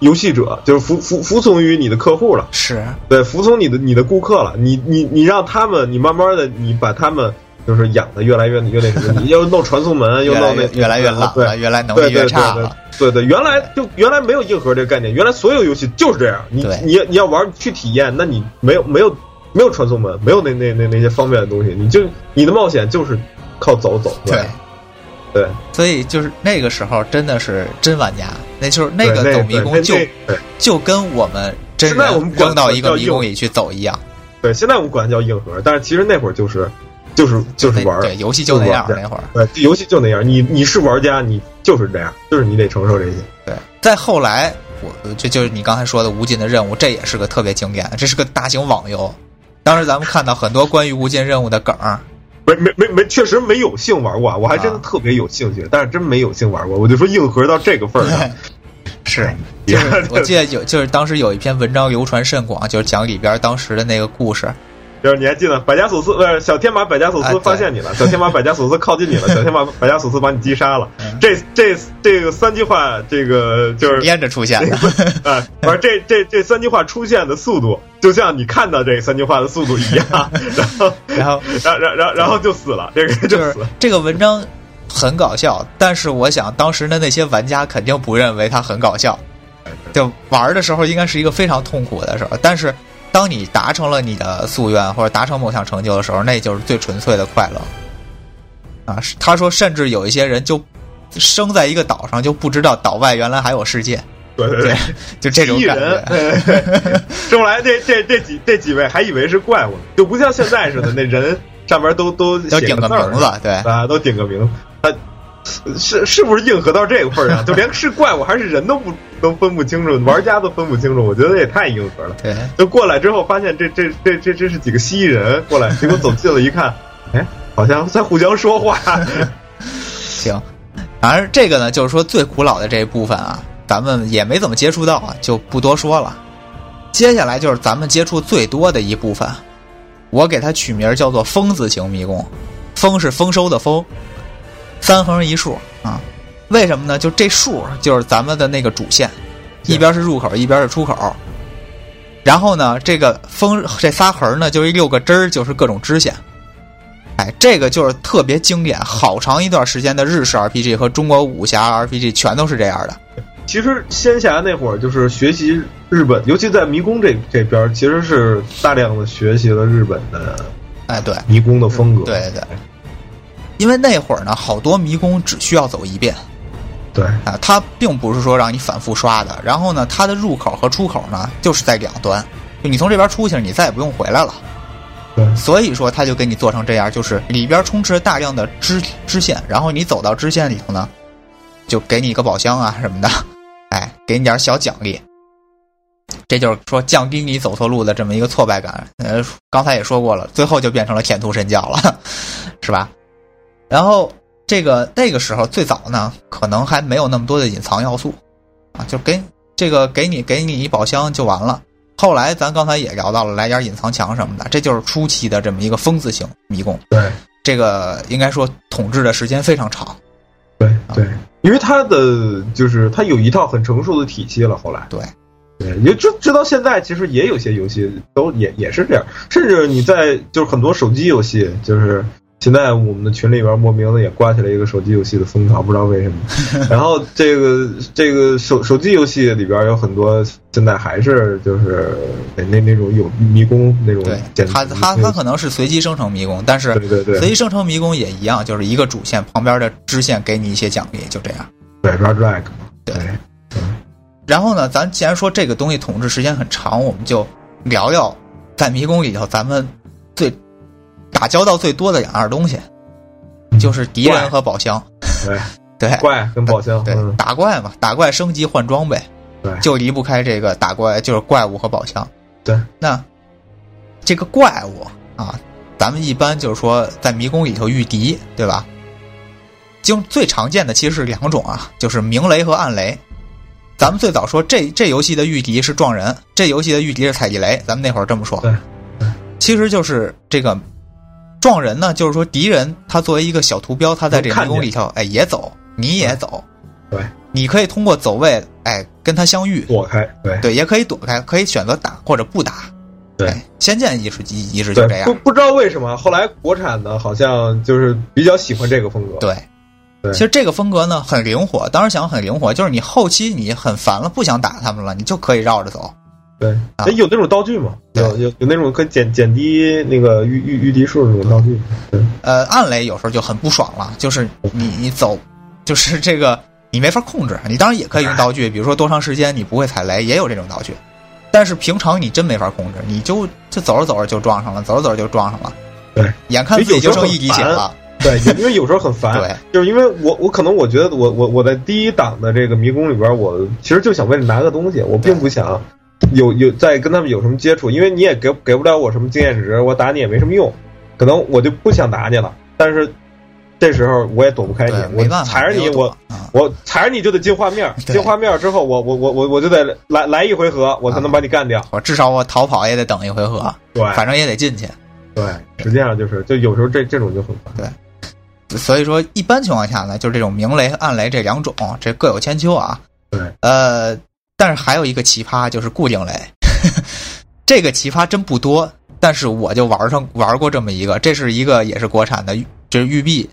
游戏者，就是服服服从于你的客户了，是对，服从你的你的顾客了，你你你让他们，你慢慢的你把他们就是养的越来越越那什么，你又弄传送门，又弄那越越来越烂对了，越来能力越差对了。对对，原来就原来没有硬核这个概念，原来所有游戏就是这样。你对你你要玩去体验，那你没有没有没有传送门，没有那那那那些方便的东西，你就你的冒险就是靠走走。对，对，所以就是那个时候真的是真玩家，那就是那个走迷宫就就跟我们真现在我们管人扔到一个迷宫里去走一样，对，现在我们管它叫硬核，但是其实那会儿就是就是就是玩儿。对游戏就那样那会儿。对，游戏就那样，你你是玩家，你就是这样，就是你得承受这些。对，再后来，我这就是你刚才说的无尽的任务，这也是个特别经典的，这是个大型网游。当时咱们看到很多关于无尽任务的梗儿，没没没没，确实没有幸玩过，我还真的啊特别有兴趣，但是真没有幸玩过。我就说硬核到这个份儿上，是，就是 *laughs* 我记得有，就是当时有一篇文章流传甚广，就是讲里边当时的那个故事。就是你还记得百加索斯不是小天马百加索斯发现你了，*laughs* 小天马百加索斯靠近你了，小天马百加索斯把你击杀了。嗯这这这个三句话，这个就是连着出现的，啊，*laughs* 而这这这三句话出现的速度，就像你看到这三句话的速度一样，*laughs* 然后然后然然然然后就死了，这个人就就是死了。这个文章很搞笑，但是我想当时的那些玩家肯定不认为它很搞笑，就玩的时候应该是一个非常痛苦的时候。但是当你达成了你的夙愿或者达成某项成就的时候，那就是最纯粹的快乐。啊，他说，甚至有一些人就生在一个岛上，就不知道岛外原来还有世界，对对对，就这种感，觉。对对对。生出来这这这几这几位还以为是怪物，就不像现在似的，那人上面都都都顶个名字，对，啊，都顶个名字，他是是不是硬核到这个份儿上，就连是怪物还是人都不都分不清楚，玩家都分不清楚，我觉得也太硬核了。对，就过来之后发现这这这这这是几个蜥蜴人过来，结果走近了一看，哎，好像在互相说话。*laughs* 行，反正这个呢，就是说最古老的这一部分啊，咱们也没怎么接触到啊，就不多说了。接下来就是咱们接触最多的一部分，我给它取名叫做“封字形迷宫”，封是丰收的丰，三横一竖啊。为什么呢？就这竖就是咱们的那个主线，一边是入口，一边是出口。然后呢，这个风这仨横呢，就是六个枝儿，就是各种支线。哎，这个就是特别经典，好长一段时间的日式 RPG 和中国武侠 RPG 全都是这样的。其实仙侠那会儿就是学习日本，尤其在迷宫这这边，其实是大量的学习了日本的哎，对，迷宫的风格。对对对，因为那会儿呢，好多迷宫只需要走一遍对啊，它并不是说让你反复刷的。然后呢，它的入口和出口呢，就是在两端，就你从这边出去，你再也不用回来了。对所以说，它就给你做成这样，就是里边充斥着大量的支支线，然后你走到支线里头呢，就给你一个宝箱啊什么的，哎，给你点小奖励。这就是说降低你走错路的这么一个挫败感。呃，刚才也说过了，最后就变成了舔图神教了，*laughs* 是吧？然后这个那个时候最早呢，可能还没有那么多的隐藏要素啊，就给这个给你给你一宝箱就完了。后来咱刚才也聊到了，来点隐藏墙什么的，这就是初期的这么一个疯字型迷宫。对这个应该说统治的时间非常长。对对，因为它的就是它有一套很成熟的体系了。后来对对，也直直到现在，其实也有些游戏都也也是这样，甚至你在就是很多手机游戏，就是现在我们的群里边莫名的也刮起了一个手机游戏的风潮，不知道为什么。*laughs* 然后这个这个手手机游戏里边有很多现在还是就是那那那种有迷宫那种对，简它它它可能是随机生成迷宫，但是对对对随机生成迷宫也一样，就是一个主线旁边的支线给你一些奖励，就这样。对 Red Drag 对然后呢，咱既然说这个东西统治时间很长，我们就聊聊在迷宫里头咱们最打交道最多的两样东西，就是敌人和宝箱。对 *laughs* 对怪跟宝箱对，嗯打怪嘛，打怪升级换装备，对就离不开这个打怪，就是怪物和宝箱。对，那这个怪物啊，咱们一般就是说在迷宫里头遇敌，对吧？经最常见的其实是两种啊，就是明雷和暗雷。咱们最早说这这游戏的御敌是撞人，这游戏的御敌是踩地雷，咱们那会儿这么说。对，对其实就是这个撞人呢，就是说敌人他作为一个小图标，他在这个迷宫里头，哎，也走，你也走，对，你可以通过走位，哎，跟他相遇，躲开，对。对，也可以躲开，可以选择打或者不打。对。哎，仙剑一直一一直就这样，不。不知道为什么后来国产的好像就是比较喜欢这个风格。对，对。其实这个风格呢很灵活，当时想很灵活，就是你后期你很烦了，不想打他们了，你就可以绕着走。对，有那种道具吗？有有有那种可以减减低那个预预预敌数的那种道具。对，呃，暗雷有时候就很不爽了，就是你你走，就是这个你没法控制。你当然也可以用道具，比如说多长时间你不会踩雷，也有这种道具。但是平常你真没法控制，你就就走着走着就撞上了，走着走着就撞上了。对，眼看自己就剩一滴血了。对，因为有时候很烦。对，*laughs* 就是因为我我可能我觉得我我我在第一档的这个迷宫里边，我其实就想为了拿个东西，我并不想有有在跟他们有什么接触，因为你也给给不了我什么经验值，我打你也没什么用，可能我就不想打你了。但是这时候我也躲不开你，，我踩着你，我啊我踩着你就得进画面，*laughs* 对进画面之后，我我我我我就得来来一回合，我才能把你干掉。我至少我逃跑也得等一回合，对反正也得进去。对，实际上就是就有时候这这种就很烦。对所以说，一般情况下呢，就是这种明雷和暗雷这两种，这各有千秋啊。对，呃，但是还有一个奇葩就是固定雷，*laughs* 这个奇葩真不多，但是我就玩上玩过这么一个，这是一个也是国产的，就是玉璧，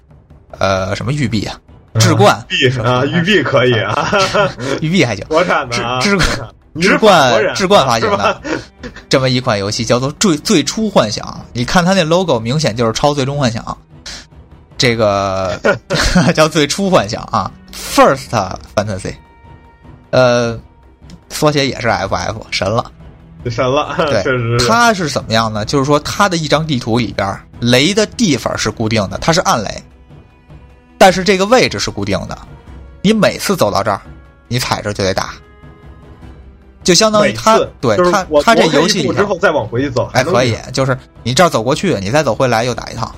呃，什么玉璧啊？志冠。玉啊，玉璧可以啊，*laughs* 玉璧还行，国产的啊，志国产你是志冠人志冠发行的。这么一款游戏，叫做《最最初幻想》。你看它那 logo，明显就是抄《最终幻想》。这个 *laughs* 叫《最初幻想》啊，First Fantasy，呃，缩写也是 FF，神了。神了，对 *laughs* 确实是。它是怎么样呢？就是说，它的一张地图里边，雷的地方是固定的，它是暗雷，但是这个位置是固定的。你每次走到这儿，你踩着就得打，就相当于每它次就是对它我它这游戏之后再往回去走，哎可以就是你这儿走过去，你再走回来又打一趟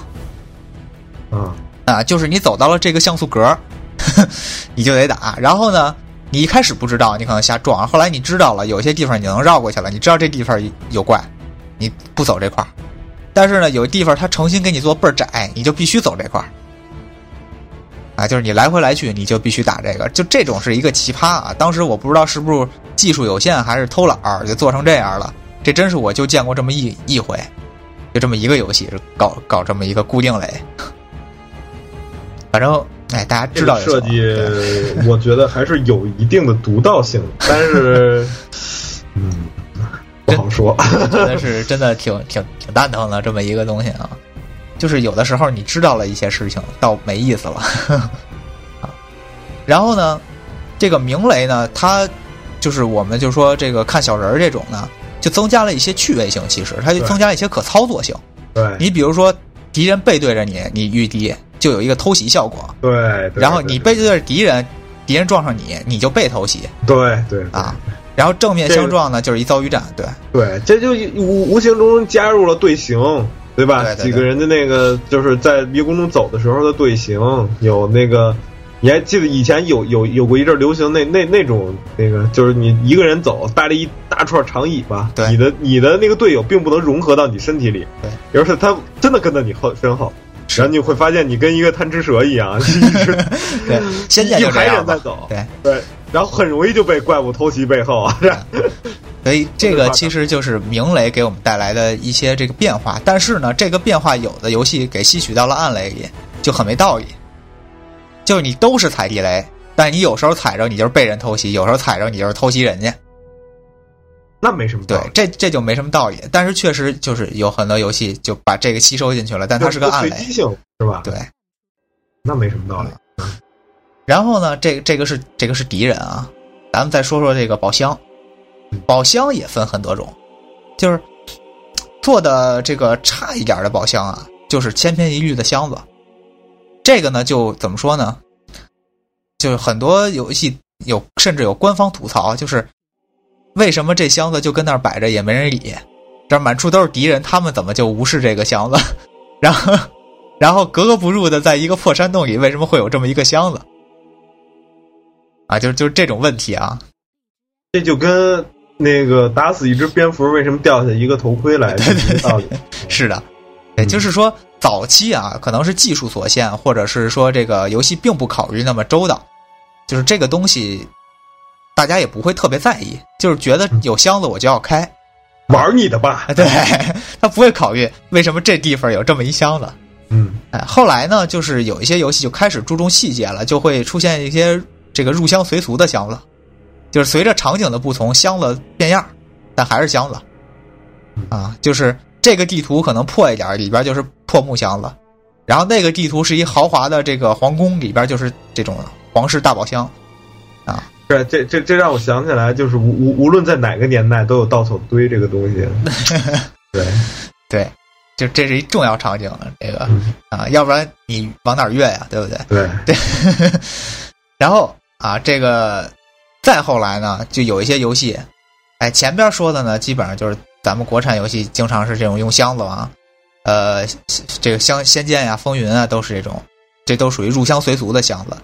啊，啊，就是你走到了这个像素格，*laughs* 你就得打。然后呢，你一开始不知道，你可能瞎撞，后来你知道了，有些地方你能绕过去了，你知道这地方有怪，你不走这块儿。但是呢，有地方它诚心给你做倍儿窄，你就必须走这块儿。啊，就是你来回来去，你就必须打这个，就这种是一个奇葩啊！当时我不知道是不是技术有限，还是偷懒儿，就做成这样了。这真是我就见过这么一一回，就这么一个游戏，搞搞这么一个固定垒。*laughs* 反正哎，大家知道设计，我觉得还是有一定的独到性，但是，*laughs* 嗯，不好说。真的是 *laughs* 真的挺挺挺蛋疼的这么一个东西啊。就是有的时候你知道了一些事情，倒没意思了 *laughs* 啊。然后呢，这个明雷呢，它就是我们就说这个看小人儿这种呢，就增加了一些趣味性，其实它就增加了一些可操作性。对你比如说，敌人背对着你，你御敌就有一个偷袭效果，对，对然后你背对着敌人，敌人撞上你，你就被偷袭对对啊。然后正面相撞呢，就是一遭遇战，对。对，这就无无形中加入了队形，对吧？对对对几个人的那个就是在迷宫中走的时候的队形，有那个，你还记得以前有有有过一阵儿流行那那那种那个，就是你一个人走，带着一大串长尾巴，对你的你的那个队友并不能融合到你身体里，对，有时候他真的跟在你后身后。然后你会发现，你跟一个贪吃蛇一样，*laughs* 一直 *laughs* 对，仙剑一就这样吧排人在。走，对，对，然后很容易就被怪物偷袭背后啊。*laughs* 所以这个其实就是明雷给我们带来的一些这个变化，但是呢，这个变化有的游戏给吸取到了暗雷里，就很没道理。就是你都是踩地雷，但你有时候踩着你就是被人偷袭，有时候踩着你就是偷袭人家。那没什么道理，，对这这就没什么道理。但是确实就是有很多游戏就把这个吸收进去了，但它是个暗雷。是吧？对，那没什么道理。然后呢，这个这个是这个是敌人啊，咱们再说说这个宝箱，宝箱也分很多种，就是做的这个差一点的宝箱啊，就是千篇一律的箱子。这个呢，就怎么说呢？就是很多游戏有甚至有官方吐槽，就是为什么这箱子就跟那儿摆着也没人理，这满处都是敌人，他们怎么就无视这个箱子？*laughs* 然后，然后格格不入的在一个破山洞里，为什么会有这么一个箱子？啊，就是就是这种问题啊。这就跟那个打死一只蝙蝠为什么掉下一个头盔来。*laughs* 是的，也就是说，早期啊，可能是技术所限，或者是说这个游戏并不考虑那么周到，就是这个东西大家也不会特别在意，就是觉得有箱子我就要开，玩你的吧。*laughs* 对他不会考虑为什么这地方有这么一箱子。嗯，哎，后来呢，就是有一些游戏就开始注重细节了，就会出现一些这个入乡随俗的箱子，就是随着场景的不同，箱子变样，但还是箱子。啊，就是这个地图可能破一点，里边就是破木箱子；然后那个地图是一豪华的这个皇宫，里边就是这种皇室大宝箱。啊，这这这这让我想起来，就是无无无论在哪个年代，都有稻草堆这个东西。*laughs* 对对，就这是一重要场景，这个嗯啊，要不然你往哪儿越呀，对不对？对，对，*laughs* 然后啊，这个再后来呢，就有一些游戏，哎，前边说的呢，基本上就是咱们国产游戏经常是这种用箱子啊，呃，这个仙仙剑呀、风云啊，都是这种，这都属于入乡随俗的箱子。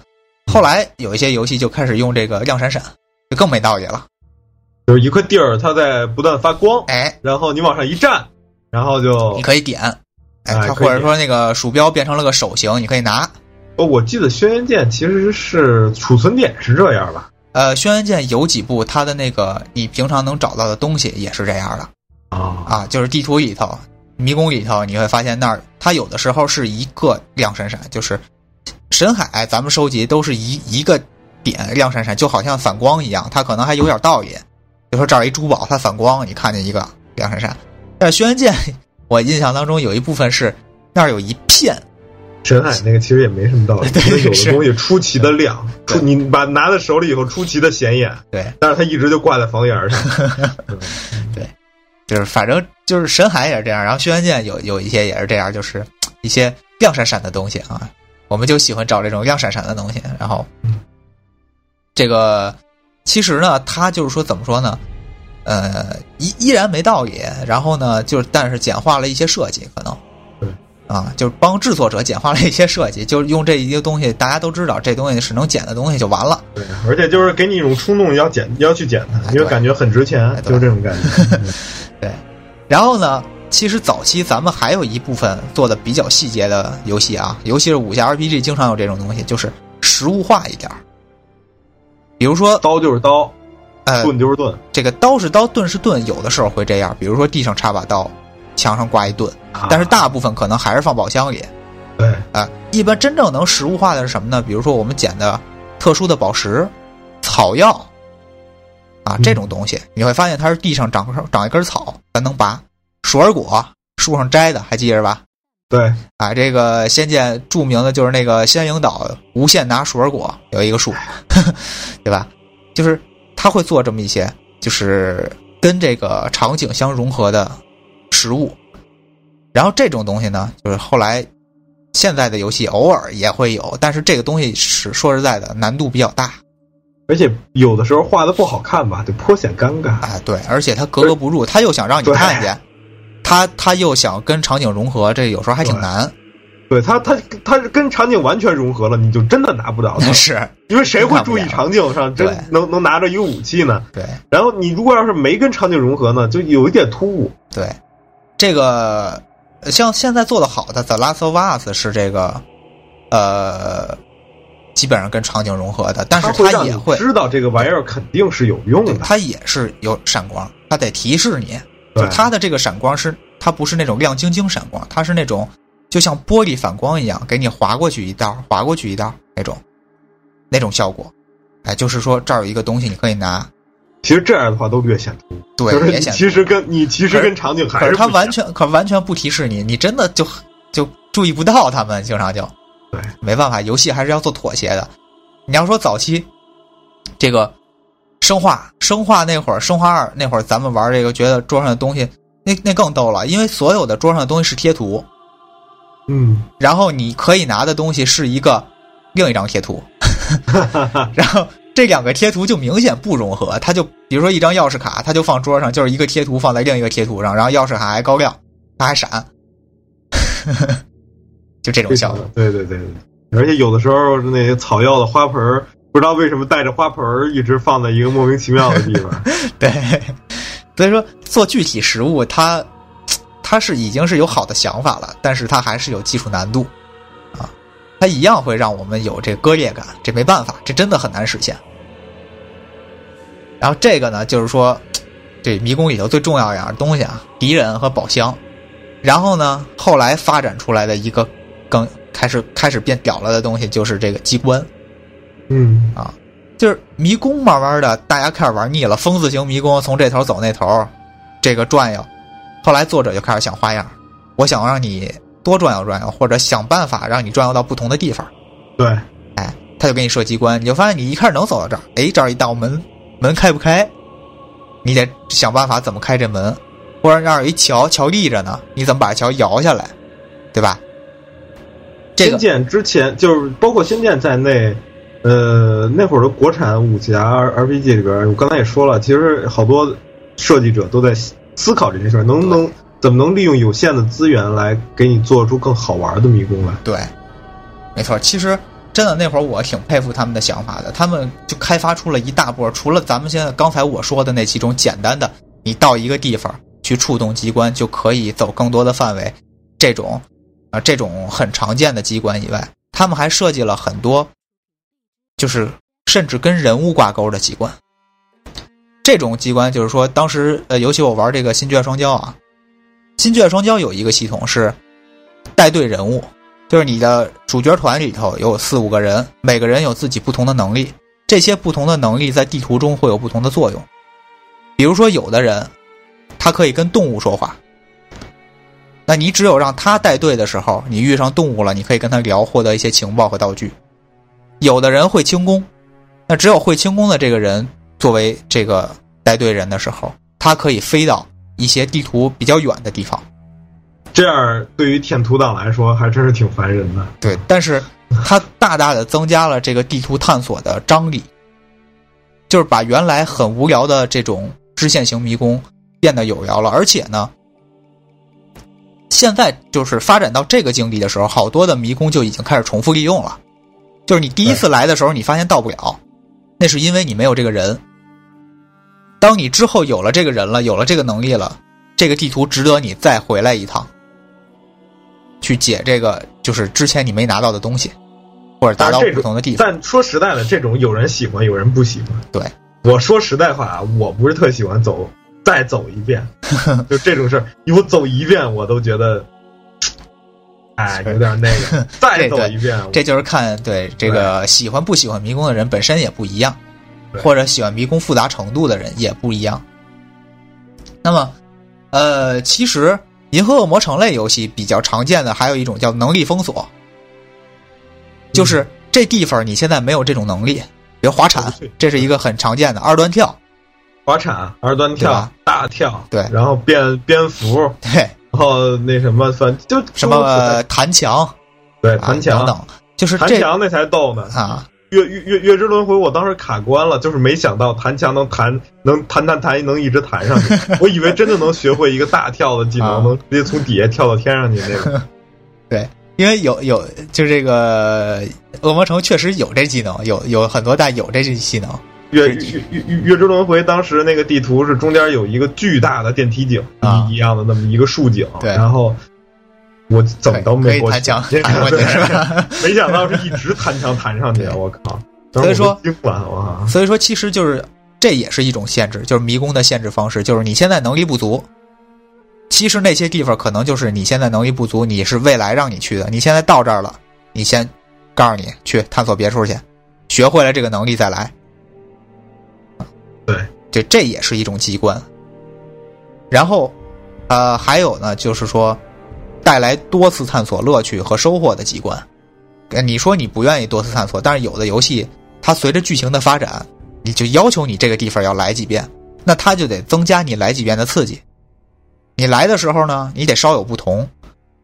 后来有一些游戏就开始用这个亮闪闪，就更没道理了。就是一块地儿，它在不断发光，哎，然后你往上一站，然后就你可以点，哎，或者说那个鼠标变成了个手型，你可以拿。哦，我记得轩辕剑其实是储存点是这样吧？呃，轩辕剑有几部它的那个你平常能找到的东西也是这样的。啊啊，就是地图里头、迷宫里头，你会发现那儿它有的时候是一个亮闪闪，就是深海咱们收集都是一一个点亮闪闪，就好像反光一样，它可能还有点道理。就说这儿一珠宝，它反光，你看见一个亮闪闪。但是轩辕剑，我印象当中有一部分是那儿有一片，深海那个其实也没什么道理，对因为有的东西出奇的亮，出你把拿在手里以后出奇的显眼，对，但是它一直就挂在房檐上。*laughs* 就是反正就是神海也是这样，然后轩辕剑有有一些也是这样，就是一些亮闪闪的东西啊，我们就喜欢找这种亮闪闪的东西。然后，这个其实呢，它就是说怎么说呢？呃，依依然没道理。然后呢，就是但是简化了一些设计，可能对啊，就是帮制作者简化了一些设计，就是用这一个东西，大家都知道这东西是能捡的东西就完了。对，而且就是给你一种冲动要捡，要去捡它，哎对因为感觉很值钱哎，就是这种感觉。*laughs* 对，然后呢，其实早期咱们还有一部分做的比较细节的游戏啊，尤其是武侠 RPG，经常有这种东西，就是实物化一点儿。比如说，刀就是刀，呃，盾就是盾，这个刀是刀，盾是盾，有的时候会这样。比如说地上插把刀，墙上挂一盾，啊但是大部分可能还是放宝箱里对啊、一般真正能实物化的是什么呢？比如说我们捡的特殊的宝石、草药啊嗯这种东西，你会发现它是地上长长一根草，咱能拔。鼠耳果树上摘的，还记着吧？对，啊，这个仙剑著名的就是那个仙影岛无限拿鼠耳果有一个树，*laughs* 对吧？就是他会做这么一些，就是跟这个场景相融合的食物。然后这种东西呢，就是后来现在的游戏偶尔也会有，但是这个东西是说实在的难度比较大而且有的时候画的不好看吧，就颇显尴尬。啊，对，而且它格格不入，他又想让你看见，他他又想跟场景融合，这有时候还挺难。对他，他他是跟场景完全融合了，你就真的拿不着它，*laughs* 是，因为谁会注意场景上真对能能拿着一个武器呢？对。然后你如果要是没跟场景融合呢，就有一点突兀。对，这个呃像现在做的好的《The Last of Us》是这个，呃，基本上跟场景融合的，但是它也会，知道这个玩意儿肯定是有用的。它也是有闪光，它得提示你，它的这个闪光是它不是那种亮晶晶闪光，它是那种就像玻璃反光一样，给你划过去一道，划过去一道那种那种效果。哎，就是说这儿有一个东西你可以拿，其实这样的话都略显突兀，对，其实跟你其实跟场景还是可是他完全可完全不提示你，你真的就就注意不到他们，经常就对，没办法，游戏还是要做妥协的。你要说早期这个生化，生化那会儿，生化二那会儿，咱们玩这个，觉得桌上的东西那那更逗了，因为所有的桌上的东西是贴图，嗯，然后你可以拿的东西是一个另一张贴图，*laughs* *laughs* 然后这两个贴图就明显不融合，它就比如说一张钥匙卡，它就放桌上，就是一个贴图放在另一个贴图上，然后钥匙卡还高亮，它还闪，*laughs* 就这种效果。对对对对，而且有的时候那些草药的花盆儿不不知道为什么带着花盆儿一直放在一个莫名其妙的地方。*laughs* 对，所以说做具体实物，它它是已经是有好的想法了，但是它还是有技术难度啊，它一样会让我们有这割裂感，这没办法，这真的很难实现。然后这个呢，就是说，这迷宫里头最重要一样东西啊，敌人和宝箱。然后呢，后来发展出来的一个更开始开始变屌了的东西，就是这个机关。嗯啊，就是迷宫，慢慢的大家开始玩腻了，封字形迷宫从这头走那头，这个转悠。后来作者就开始想花样，我想让你多转悠转悠，或者想办法让你转悠到不同的地方。对，哎，他就给你设机关，你就发现你一开始能走到这儿，哎，这儿一道门，门开不开？你得想办法怎么开这门，或者这儿有一桥，桥立着呢，你怎么把桥摇下来，对吧？这个仙剑之前就是包括仙剑在内，呃，那会儿的国产武侠 RPG 里边，我刚才也说了，其实好多设计者都在思考这件事儿，能不能怎么能利用有限的资源来给你做出更好玩的迷宫来？对，没错。其实真的那会儿我挺佩服他们的想法的，他们就开发出了一大波，除了咱们现在刚才我说的那几种简单的，你到一个地方去触动机关就可以走更多的范围，这种啊这种很常见的机关以外，他们还设计了很多，就是甚至跟人物挂钩的机关。这种机关就是说，当时呃，尤其我玩这个《新绝双骄》啊，《新卷双骄》有一个系统是带队人物，就是你的主角团里头有四五个人，每个人有自己不同的能力，这些不同的能力在地图中会有不同的作用。比如说，有的人他可以跟动物说话，那你只有让他带队的时候，你遇上动物了，你可以跟他聊，获得一些情报和道具。有的人会轻功，那只有会轻功的这个人作为这个带队人的时候，他可以飞到一些地图比较远的地方。这样对于舔图党来说还真是挺烦人的。对，但是它大大的增加了这个地图探索的张力，就是把原来很无聊的这种支线型迷宫变得有聊了。而且呢，现在就是发展到这个境地的时候，好多的迷宫就已经开始重复利用了。就是你第一次来的时候，你发现到不了，那是因为你没有这个人。当你之后有了这个人了，有了这个能力了，这个地图值得你再回来一趟。去解这个就是之前你没拿到的东西，或者达到不同的地方。但说实在的，这种有人喜欢，有人不喜欢。对，我说实在话啊，我不是特喜欢走再走一遍，*laughs* 就这种事儿，我走一遍我都觉得，哎，有点那个。*laughs* 再走一遍，这就是看对这个喜欢不喜欢迷宫的人本身也不一样，或者喜欢迷宫复杂程度的人也不一样。那么，呃，其实。银河恶魔城类游戏比较常见的还有一种叫能力封锁，就是这地方你现在没有这种能力，比如滑铲，这是一个很常见的二段跳，滑铲、二段跳、大跳，对，然后变蝙蝠，对，然后那什么，反就什么弹墙，对，弹墙。等等，就是弹墙那才逗呢。啊。月月月月之轮回，我当时卡关了，就是没想到弹墙能弹，能弹弹弹，能一直弹上去。*laughs* 我以为真的能学会一个大跳的技能，能直接从底下跳到天上去那个。*laughs* 对，因为有有，就这个恶魔城确实有这技能，有有很多代有这技能。月月月月之轮回当时那个地图是中间有一个巨大的电梯井一样的那么一个竖井，然后。我怎么都没过去，弹墙弹过去是吧？*laughs* 没想到是一直弹墙弹上去，我靠！所以说所以说其实就是这也是一种限制，就是迷宫的限制方式，就是你现在能力不足，其实那些地方可能就是你现在能力不足，你是未来让你去的，你现在到这儿了，你先告诉你去探索别处去，学会了这个能力再来。对，这这也是一种机关。然后，呃，还有呢，就是说。带来多次探索乐趣和收获的机关，你说你不愿意多次探索，但是有的游戏它随着剧情的发展，你就要求你这个地方要来几遍，那它就得增加你来几遍的刺激。你来的时候呢，你得稍有不同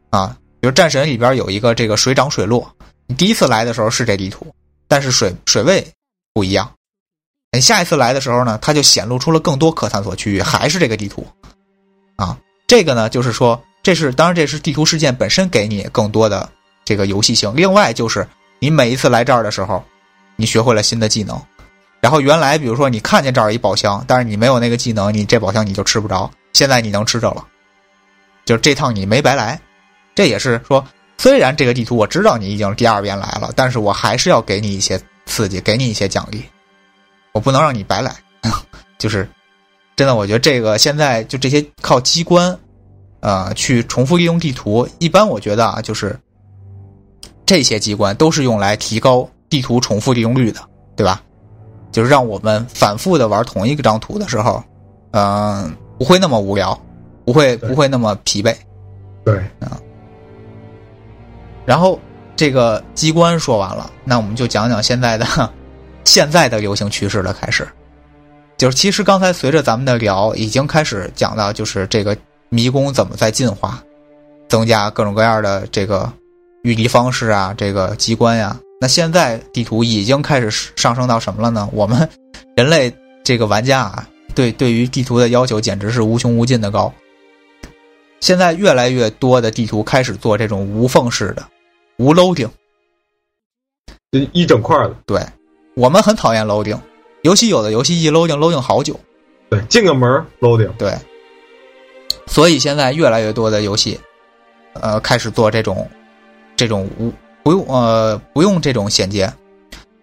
啊，比如战神里边有一个这个水涨水落，你第一次来的时候是这地图，但是水水位不一样，你下一次来的时候呢，它就显露出了更多可探索区域，还是这个地图啊，这个呢就是说。这是当然，这是地图事件本身给你更多的这个游戏性。另外就是，你每一次来这儿的时候，你学会了新的技能。然后原来比如说你看见这儿一宝箱，但是你没有那个技能，你这宝箱你就吃不着。现在你能吃着了，就这趟你没白来。这也是说，虽然这个地图我知道你已经第二遍来了，但是我还是要给你一些刺激，给你一些奖励，我不能让你白来。*laughs* 就是真的，我觉得这个现在就这些靠机关，呃，去重复利用地图，一般我觉得啊，就是这些机关都是用来提高地图重复利用率的，对吧？就是让我们反复的玩同一个张图的时候，嗯、不会那么无聊，不会不会那么疲惫。对，啊然后这个机关说完了，那我们就讲讲现在的 *laughs* 现在的流行趋势了。开始，就是其实刚才随着咱们的聊，已经开始讲到，就是这个迷宫怎么在进化，增加各种各样的这个御敌方式啊，这个机关呀、那现在地图已经开始上升到什么了呢？我们人类这个玩家啊，对对于地图的要求简直是无穷无尽的高。现在越来越多的地图开始做这种无缝式的、无 loading。就一整块的，对，我们很讨厌 loading，尤其有的游戏一 loading loading 好久。对，进个门儿 loading，对，所以现在越来越多的游戏，呃，开始做这种这种无不用呃不用这种衔接，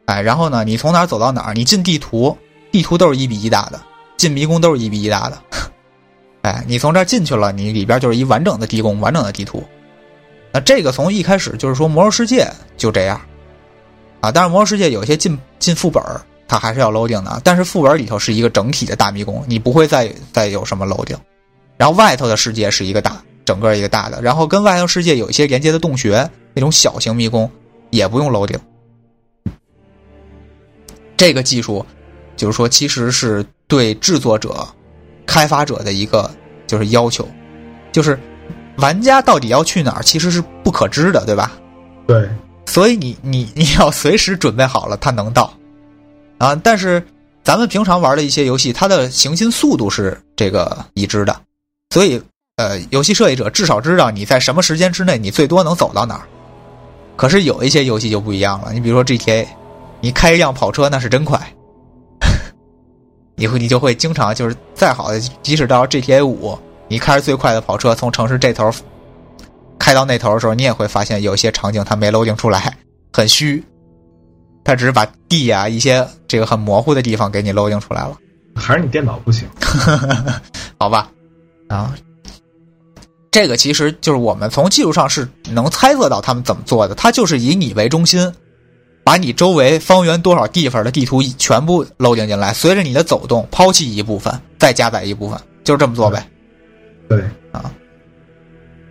哎，然后呢，你从哪儿走到哪儿，你进地图，地图都是一比一打的，进迷宫都是一比一打的，*laughs* 哎，你从这儿进去了，你里边就是一完整的地宫，完整的地图。那这个从一开始就是说魔兽世界就这样，啊，当然魔兽世界有些进进副本它还是要 loading 的，但是副本里头是一个整体的大迷宫，你不会再再有什么 loading。然后外头的世界是一个大，整个一个大的，然后跟外头世界有一些连接的洞穴，那种小型迷宫也不用 loading。这个技术就是说，其实是对制作者、开发者的一个就是要求，就是玩家到底要去哪儿，其实是不可知的，对吧？对，所以你你你要随时准备好了，他能到啊。但是咱们平常玩的一些游戏，它的行进速度是这个已知的，所以呃，游戏设计者至少知道你在什么时间之内，你最多能走到哪儿。可是有一些游戏就不一样了，你比如说 GTA，你开一辆跑车那是真快，*laughs* 你会你就会经常就是再好的，即使到 GTA 五，你开着最快的跑车从城市这头开到那头的时候，你也会发现有些场景它没 loading 出来，很虚，它只是把地啊一些这个很模糊的地方给你 loading 出来了，还是你电脑不行。*laughs* 好吧？啊，这个其实就是我们从技术上是能猜测到他们怎么做的，它就是以你为中心，把你周围方圆多少地方的地图全部 loading 进来，随着你的走动抛弃一部分，再加载一部分，就是这么做呗。对啊，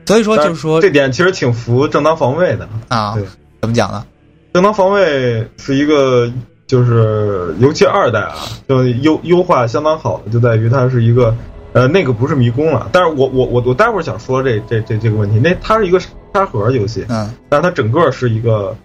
所以说就是说这点其实挺服正当防卫的。啊对，怎么讲呢？正当防卫是一个，就是尤其二代啊，就优优化相当好的，就在于它是一个，呃，那个不是迷宫了。但是我我我我待会儿想说这这这这个问题，那它是一个沙盒游戏，嗯但是它整个是一个，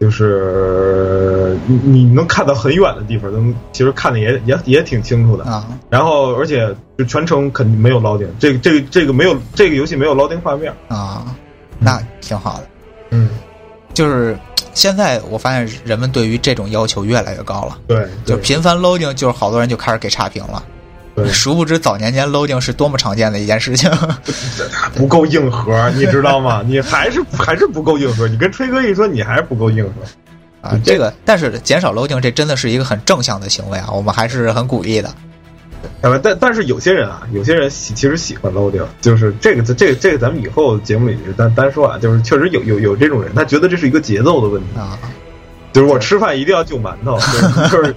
就是你你能看到很远的地方，能其实看的也也也挺清楚的。啊然后而且就全程肯定没有 loading，这个这个这个没有这个游戏没有 loading 画面。啊，那挺好的。嗯，就是现在我发现人们对于这种要求越来越高了，对，对就频繁 loading，就是好多人就开始给差评了。对殊不知早年间 loading 是多么常见的一件事情。*laughs* 不够硬核，你知道吗？你还是还是不够硬核。你跟吹哥一说，你还是不够硬核。啊，这个但是减少 loading 这真的是一个很正向的行为啊，我们还是很鼓励的。呃，但但是有些人啊，有些人喜其实喜欢 loading，就是这个这个这个咱们以后节目里单单说啊，就是确实有有有这种人，他觉得这是一个节奏的问题，啊，就是我吃饭一定要就馒头，就是 *laughs* 就是，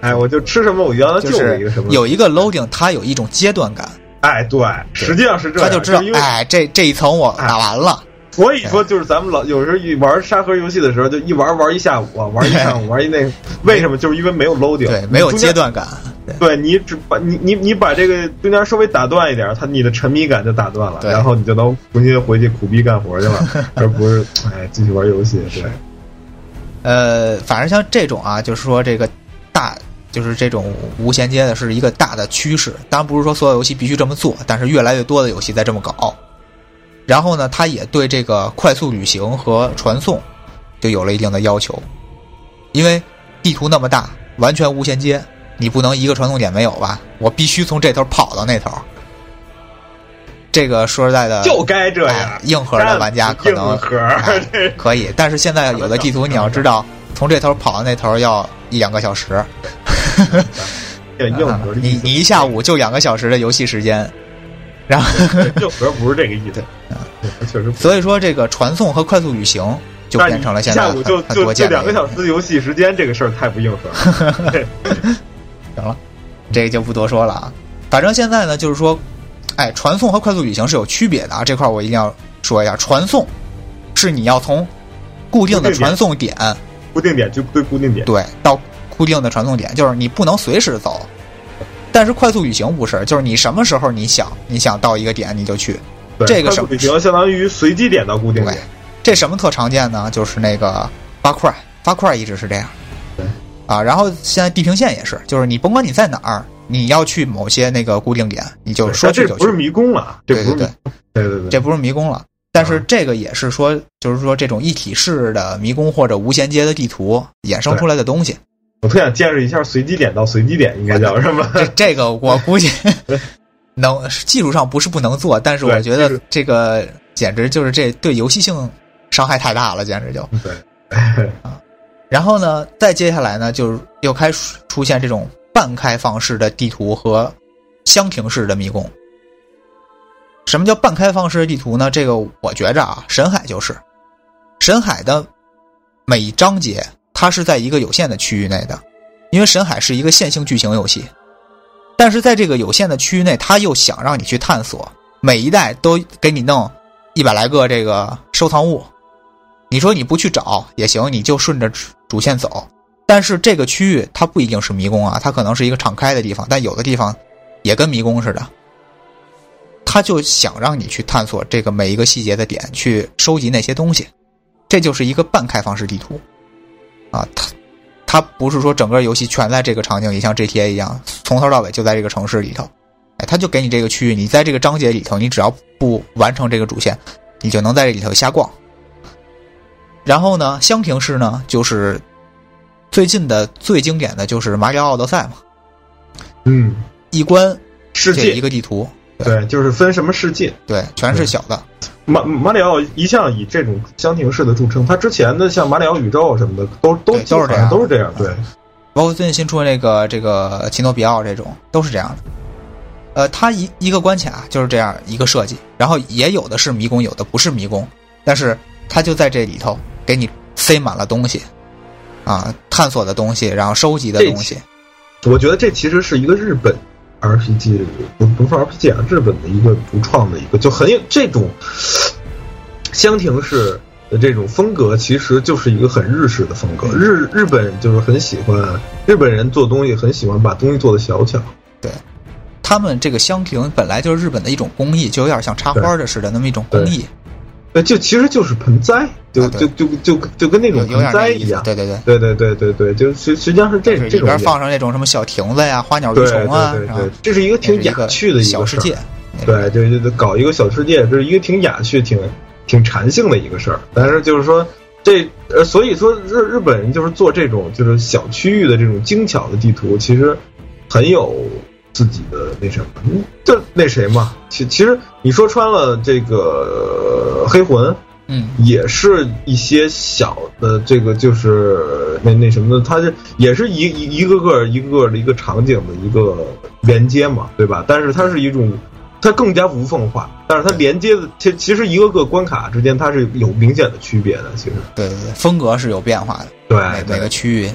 哎，我就吃什么我一定要就就是一个什么，有一个 loading，它有一种阶段感，哎，对，实际上是这样，他就知道哎，这这一层我打完了，所以说，就是咱们老有时候一玩沙盒游戏的时候，就一玩玩一下午啊，玩一上午，玩一那个，为什么？就是因为没有 loading，对，没有阶段感，对对你只把你你你把这个中间稍微打断一点，他你的沉迷感就打断了，然后你就能重新回去苦逼干活去了，*laughs* 而不是哎继续玩游戏。对，呃，反正像这种啊，就是说这个大，就是这种无衔接的是一个大的趋势。当然不是说所有游戏必须这么做，但是越来越多的游戏在这么搞。然后呢，它也对这个快速旅行和传送就有了一定的要求，因为地图那么大，完全无衔接，你不能一个传送点没有吧？我必须从这头跑到那头。这个说实在的，就该这样哎。硬核的玩家可能 *laughs* 可以，但是现在有的地图你要知道，从这头跑到那头要一两个小时，这硬核 *laughs* 你你一下午就两个小时的游戏时间，然后硬核不是这个意思，确实。所以说这个传送和快速旅行就变成了现在下午就很就就两个小时的游戏时间，这个事儿太不硬核了。*laughs* 行了，这个就不多说了啊。反正现在呢，就是说，哎，传送和快速旅行是有区别的啊，这块儿我一定要说一下。传送是你要从固定的传送点固定点就对固定点，对到固定的传送点，就是你不能随时走。但是快速旅行不是，就是你什么时候你想你想到一个点你就去。这个什么旅行相当于随机点到固定对点。，这什么特常见呢？就是那个八块，八块一直是这样。对啊，然后现在地平线也是，就是你甭管你在哪儿，你要去某些那个固定点，你就说但去就去。这不是迷宫了，这对对不是迷对，对对对，这不是迷宫了。但是这个也是说，就是说这种一体式的迷宫或者无衔接的地图衍生出来的东西。我特想见识一下随机点到随机点应该叫什么？这这个我 *laughs* 估计能技术上不是不能做，但是我觉得这个简直就是这对游戏性伤害太大了，简直就。对，*laughs* 然后呢，再接下来呢，就是又开始出现这种半开放式的地图和箱庭式的迷宫。什么叫半开放式的地图呢？这个我觉着啊，神海就是，神海的每一章节它是在一个有限的区域内的，因为神海是一个线性剧情游戏，但是在这个有限的区域内，它又想让你去探索，每一代都给你弄一百来个这个收藏物，你说你不去找也行，你就顺着主线走。但是这个区域它不一定是迷宫啊，它可能是一个敞开的地方，但有的地方也跟迷宫似的。他就想让你去探索这个每一个细节的点，去收集那些东西，这就是一个半开放式地图啊。它它不是说整个游戏全在这个场景里，像 GTA 一样，从头到尾就在这个城市里头。哎，他就给你这个区域，你在这个章节里头，你只要不完成这个主线，你就能在这里头瞎逛。然后呢，箱庭式呢，就是最近的最经典的就是《马里奥奥德赛》嘛，嗯，一关世界一个地图，对，就是分什么世界。对，全是小的，马马里奥一向以这种箱庭式的著称，他之前的像马里奥宇宙什么的，都都都是这样都是这样。对，包括最近新出的那个这个奇诺比奥这种，都是这样的。呃，它一一个关卡就是这样一个设计，然后也有的是迷宫，有的不是迷宫，但是它就在这里头给你塞满了东西，啊，探索的东西，然后收集的东西，我觉得这其实是一个日本 RPG，不不是 RPG 啊，日本的一个独创的一个，就很有这种香亭式的这种风格，其实就是一个很日式的风格。日日本就是很喜欢，日本人做东西很喜欢把东西做的小巧。对他们这个香亭本来就是日本的一种工艺，就有点像插花的似的那么一种工艺，对，就其实就是盆栽，就、啊就就就就跟那种盆栽一样。。对对对。对对对对对，就实实际上是这就是这种里边放上那种什么小亭子呀、花鸟鱼对虫啊，对对对，这是一个挺雅趣的一个事儿小世界。对，对对对，搞一个小世界，这是一个挺雅趣、挺挺禅性的一个事儿。但是就是说，这呃，所以说日日本人就是做这种就是小区域的这种精巧的地图，其实很有自己的那什么，嗯就那谁嘛。其其实你说穿了，这个呃黑魂嗯，也是一些小的这个就是那那什么的，它是也是一一一个个一个个的一个场景的一个连接嘛，对吧？但是它是一种，它更加无缝化，但是它连接的其其实一个个关卡之间它是有明显的区别的，其实对对对，风格是有变化的，对每每个区域，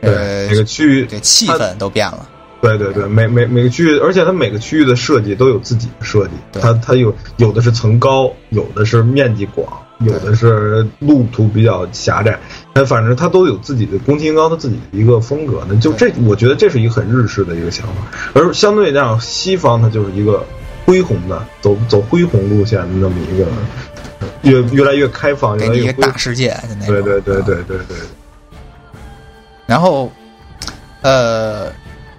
对呃，每个区域，对气氛都变了。对对对，每每每个区域，而且它每个区域的设计都有自己的设计，它它有有的是层高，有的是面积广，有的是路途比较狭窄，那反正它都有自己的宫崎英高它自己的一个风格。那就这，我觉得这是一个很日式的一个想法，而相对这样西方它就是一个恢宏的，走走恢宏路线的那么一个，越越来越开放，越来越恢大世界的那种。对对对啊。对对对，然后，呃，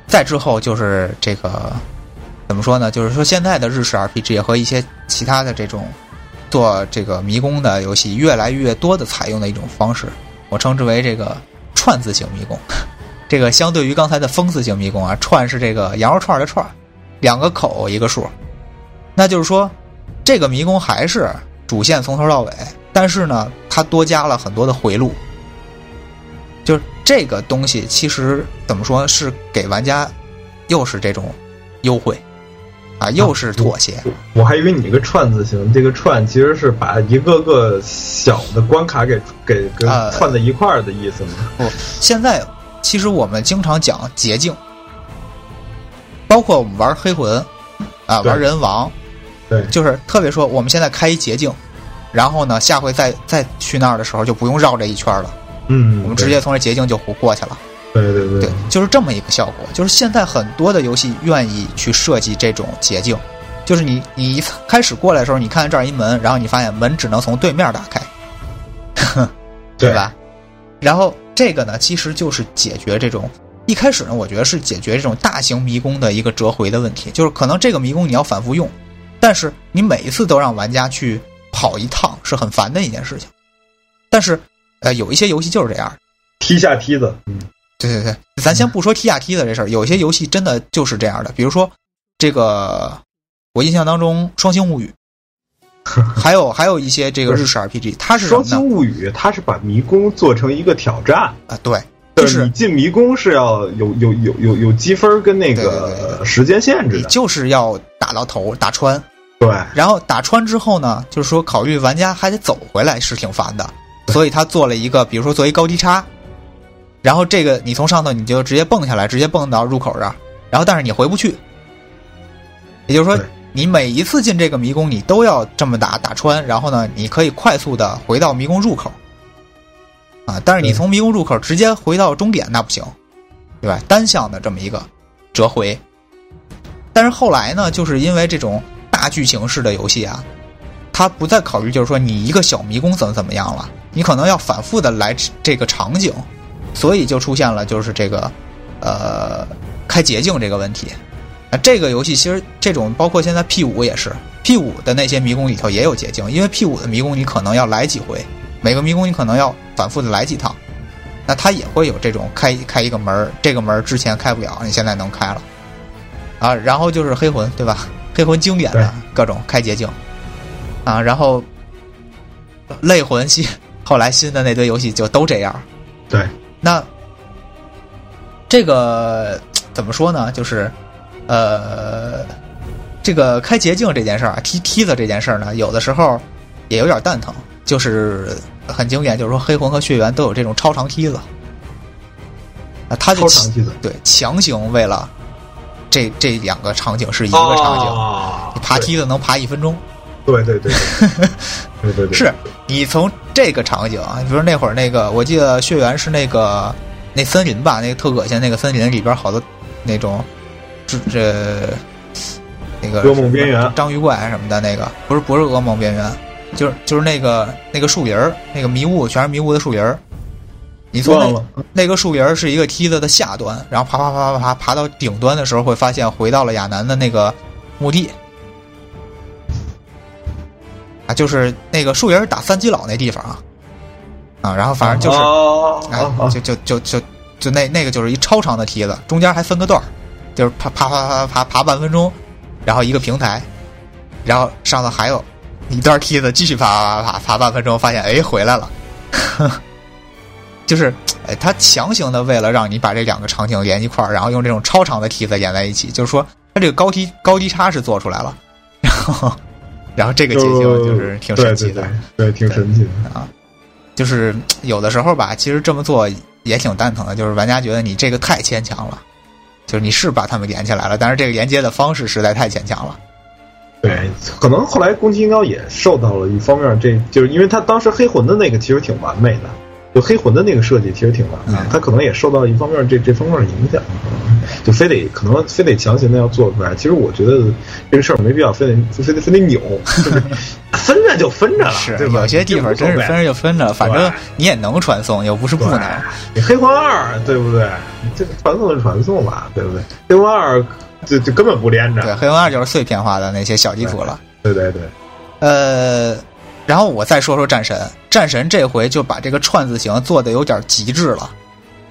再之后就是这个怎么说呢？就是说现在的日式 RPG 和一些其他的这种做这个迷宫的游戏，越来越多的采用的一种方式，我称之为这个串字形迷宫。*laughs* 这个相对于刚才的封字形迷宫啊，串是这个羊肉串的串，两个口一个数，那就是说，这个迷宫还是主线从头到尾，但是呢，它多加了很多的回路。就是这个东西，其实怎么说是给玩家又是这种优惠啊，又是妥协。我还以为你这个串字形，这个串其实是把一个个小的关卡给给给呃串在一块儿的意思呢。不，现在其实我们经常讲捷径，包括我们玩黑魂啊，对玩人王，对就是特别说我们现在开一捷径，然后呢，下回再再去那儿的时候就不用绕这一圈了，嗯，我们直接从这捷径就过去了。对对对对，就是这么一个效果。就是现在很多的游戏愿意去设计这种捷径，就是你你一开始过来的时候，你看这儿一门，然后你发现门只能从对面打开，*laughs* 对吧？然后这个呢，其实就是解决这种一开始呢，我觉得是解决这种大型迷宫的一个折回的问题，就是可能这个迷宫你要反复用，但是你每一次都让玩家去跑一趟是很烦的一件事情。但是呃，有一些游戏就是这样，踢下梯子，嗯，对对对，咱先不说踢下梯子这事儿，有些游戏真的就是这样的，比如说这个，我印象当中《双星物语 *laughs*》，还有还有一些这个日式 RPG，它是《？双星物语》它是把迷宫做成一个挑战，啊，对，就就是你进迷宫是要有有有有有积分跟那个时间限制你的，就是要打到头，打穿，对。然后打穿之后呢，就是说考虑玩家还得走回来是挺烦的，所以他做了一个，比如说做一高低差，然后这个你从上头你就直接蹦下来，直接蹦到入口这儿，然后但是你回不去，也就是说你每一次进这个迷宫你都要这么打打穿，然后呢你可以快速的回到迷宫入口，啊，但是你从迷宫入口直接回到终点那不行，对吧？单向的这么一个折回，但是后来呢，就是因为这种大剧情式的游戏啊，它不再考虑就是说你一个小迷宫怎么怎么样了，你可能要反复的来这个场景，所以就出现了就是这个呃开捷径这个问题。啊这个游戏其实这种包括现在 P 五也是 P 五的那些迷宫里头也有捷径，因为 P 五的迷宫你可能要来几回，每个迷宫你可能要反复的来几趟，那它也会有这种开开一个门儿这个门儿之前开不了，你现在能开了。啊，然后就是黑魂，对吧？黑魂经典的各种开捷径，啊，然后类魂系 *laughs* 后来新的那堆游戏就都这样。对，那这个怎么说呢？就是呃，这个开捷径这件事儿啊，踢梯子这件事儿呢，有的时候也有点蛋疼。就是很经典，就是说黑魂和血缘都有这种超长梯子，啊，他就超长梯子对强行为了这这两个场景是一个场景，啊你爬梯子能爬一分钟。对对对 *laughs* 对对对对，是你从这个场景啊，比如说那会儿那个，我记得血缘是那个那森林吧，那个特恶心那个森林里边好多那种这这那个噩梦边缘章鱼怪什么的那个，不是不是噩梦边缘，就是就是那个那个树林儿，那个迷雾全是迷雾的树林儿。你从那个树林儿是一个梯子的下端，然后爬爬爬爬爬爬到顶端的时候，会发现回到了亚南的那个墓地。啊，就是那个树林儿打三基佬那地方啊，啊，然后反正就是，啊哎啊啊，就就就就就那那个就是一超长的梯子，中间还分个段儿，就是爬爬爬爬爬爬半分钟，然后一个平台，然后上头还有一段梯子，继续爬爬爬爬爬半分钟，发现哎回来了，*laughs* 就是哎他强行的为了让你把这两个场景连一块儿，然后用这种超长的梯子连在一起，就是说他这个高低高低差是做出来了，然 *laughs* 后然后这个结晶就是挺神奇的。对挺神奇的啊。就是有的时候吧，其实这么做也挺蛋疼的，就是玩家觉得你这个太牵强了，就是你是把他们连起来了，但是这个连接的方式实在太牵强了。对，可能后来攻击音高也受到了一方面，这就是因为他当时黑魂的那个其实挺完美的，就黑魂的那个设计其实挺难的，嗯他可能也受到一方面这这方面的影响，就非得可能非得强行的要做出来。其实我觉得这个事儿没必要非得非得非得扭，就 *laughs* 是分着就分着了，是对吧？有些地方真是分着就分着，反正你也能传送，又不是不能。你黑魂二对不对？这个传送就传送吧，对不对？黑魂二就就根本不连着，对，黑魂二就是碎片化的那些小地图了。对对对，呃，然后我再说说战神，战神这回就把这个串字形做的有点极致了。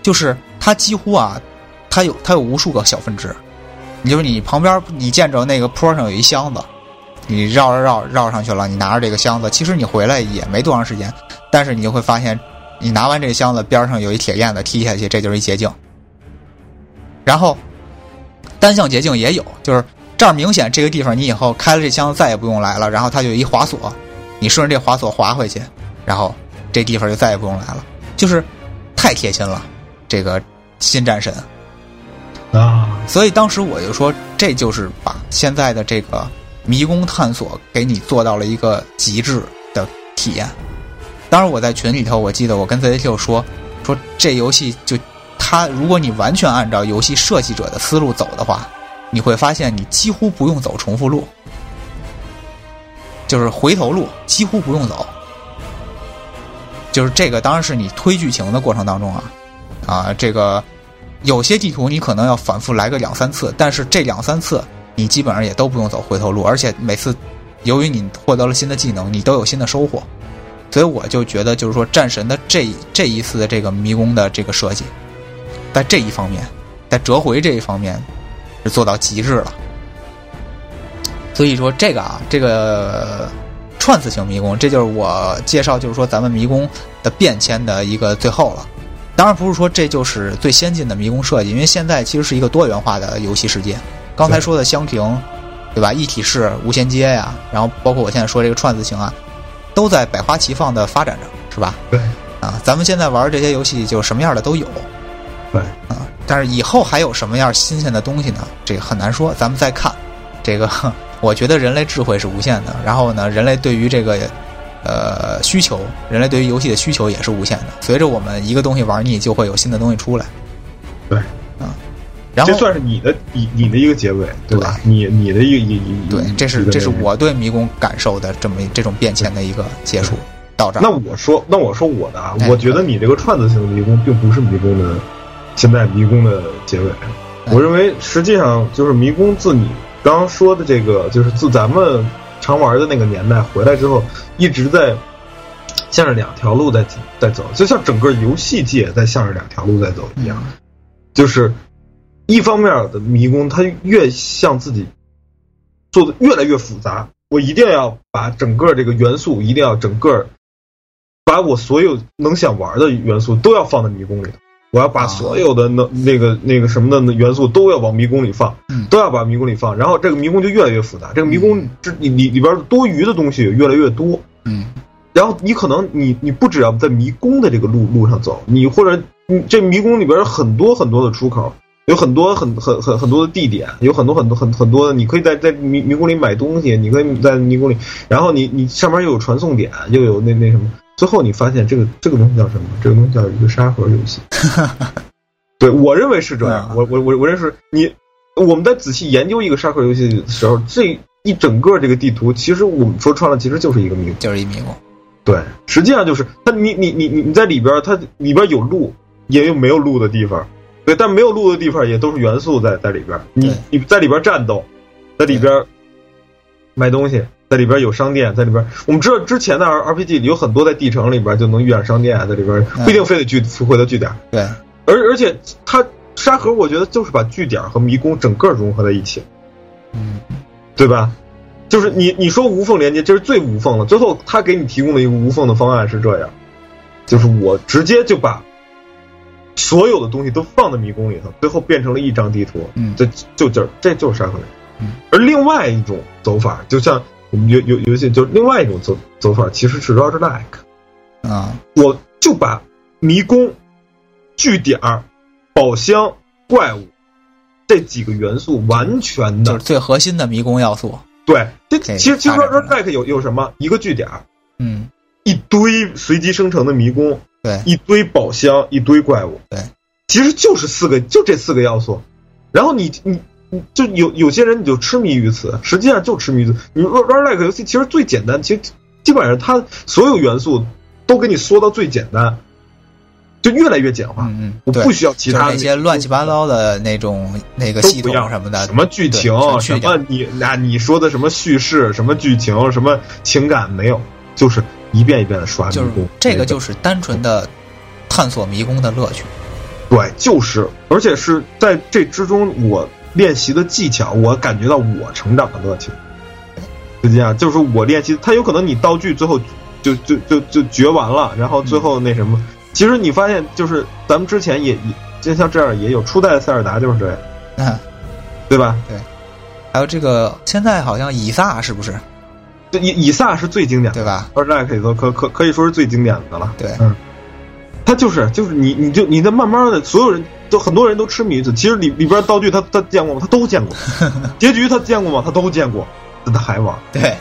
就是它几乎啊，它有它有无数个小分支。你就是你旁边你见着那个坡上有一箱子，你绕着绕绕上去了，你拿着这个箱子，其实你回来也没多长时间，但是你就会发现，你拿完这箱子边上有一铁链子踢下去，这就是一捷径。然后单向捷径也有，就是这儿明显这个地方你以后开了这箱子再也不用来了，然后它就有一滑索，你顺着这滑索滑回去，然后这地方就再也不用来了，就是太贴心了，这个新战神。啊，所以当时我就说，这就是把现在的这个迷宫探索给你做到了一个极致的体验。当然，我在群里头，我记得我跟 ZQ 说，说这游戏就它，如果你完全按照游戏设计者的思路走的话，你会发现你几乎不用走重复路，就是回头路几乎不用走。就是这个，当然是你推剧情的过程当中啊，啊，这个。有些地图你可能要反复来个两三次，但是这两三次你基本上也都不用走回头路，而且每次由于你获得了新的技能，你都有新的收获，所以我就觉得就是说战神的这这一次的这个迷宫的这个设计，在这一方面，在折回这一方面是做到极致了。所以说这个啊，这个串字型迷宫，这就是我介绍就是说咱们迷宫的变迁的一个最后了。当然不是说这就是最先进的迷宫设计，因为现在其实是一个多元化的游戏世界。刚才说的箱庭，对吧？一体式、无衔接呀，然后包括我现在说这个串字型啊，都在百花齐放的发展着，是吧？对。啊，咱们现在玩这些游戏就什么样的都有。对。啊，但是以后还有什么样新鲜的东西呢？这个很难说，咱们再看。这个，我觉得人类智慧是无限的。然后呢，人类对于这个。呃，需求，人类对于游戏的需求也是无限的。随着我们一个东西玩腻，就会有新的东西出来。对，啊，然后这算是你的你你的一个结尾，对吧？你你的一个一一对，这是这是我对迷宫感受的这么这种变迁的一个结束。到这儿，那我说那我说我的啊，我觉得你这个串子型的迷宫并不是迷宫的现在迷宫的结尾。我认为实际上就是迷宫自你刚刚说的这个，就是自咱们。常玩的那个年代回来之后，一直在向着两条路在在走，就像整个游戏界在向着两条路在走一样。就是一方面的迷宫，它越向自己做的越来越复杂，我一定要把整个这个元素，一定要整个把我所有能想玩的元素都要放在迷宫里头。我要把所有的那那个那个什么的元素都要往迷宫里放，都要把迷宫里放，然后这个迷宫就越来越复杂，这个迷宫这里里里边多余的东西越来越多，嗯，然后你可能你你不只要在迷宫的这个路路上走，你或者你这迷宫里边很多很多的出口，有很多很很很很多的地点，有很多很多很很多的，你可以在在迷迷宫里买东西，你可以在迷宫里，然后你你上面又有传送点，又有那那什么。最后你发现这个这个东西叫什么？这个东西叫一个沙盒游戏。对我认为是这样。我我我我认识你。我们在仔细研究一个沙盒游戏的时候，这一整个这个地图，其实我们说穿了，其实就是一个迷宫，就是一迷宫。对，实际上就是它，你你你你你在里边，它里边有路，也有没有路的地方。对，但没有路的地方也都是元素在在里边。你你在里边战斗，在里边买东西。在里边有商店，在里边我们知道之前的 R RPG 里有很多在地城里边就能遇上商店，在里边不一定非得去回到据点。对，而而且它沙盒，我觉得就是把据点和迷宫整个融合在一起，嗯，对吧？就是你你说无缝连接，这是最无缝了。最后他给你提供的一个无缝的方案是这样，就是我直接就把所有的东西都放在迷宫里头，最后变成了一张地图。嗯，这就这这就是沙盒。嗯，而另外一种走法，就像。我们游游游戏就另外一种走走法，其实是 roguelike，啊，我就把迷宫、据点、宝箱、怪物这几个元素完全的，就是最核心的迷宫要素。对，这其实其实 roguelike 有有什么？一个据点，嗯，一堆随机生成的迷宫，对，一堆宝箱，一堆怪物，对，其实就是四个，就这四个要素。然后你你。就有有些人你就痴迷于此，实际上就痴迷于此。你说 roguelike 游戏其实最简单，其实基本上它所有元素都给你缩到最简单，就越来越简化。嗯嗯，我不需要其他那些乱七八糟的那种那个系统什么的，什么剧情，什么你那你说的什么叙事，什么剧情，什么情感没有，就是一遍一遍的刷迷宫。这个就是单纯的探索迷宫的乐趣。对，就是，而且是在这之中，我练习的技巧，我感觉到我成长的乐趣。是这样，就是说我练习，他有可能你道具最后就就就就绝完了，然后最后那什么，其实你发现就是咱们之前也也就像这样也有初代的塞尔达就是这样，嗯，对吧？对还有这个现在好像以撒是不是这以以撒是最经典的，对吧？二代可以说可可可以说是最经典的了。对嗯，他就是就是你你就你在慢慢的，所有人都很多人都痴迷于此。其实里里边道具他他见过吗？他都见过。*laughs* 结局他见过吗？他都见过。但他还玩，对，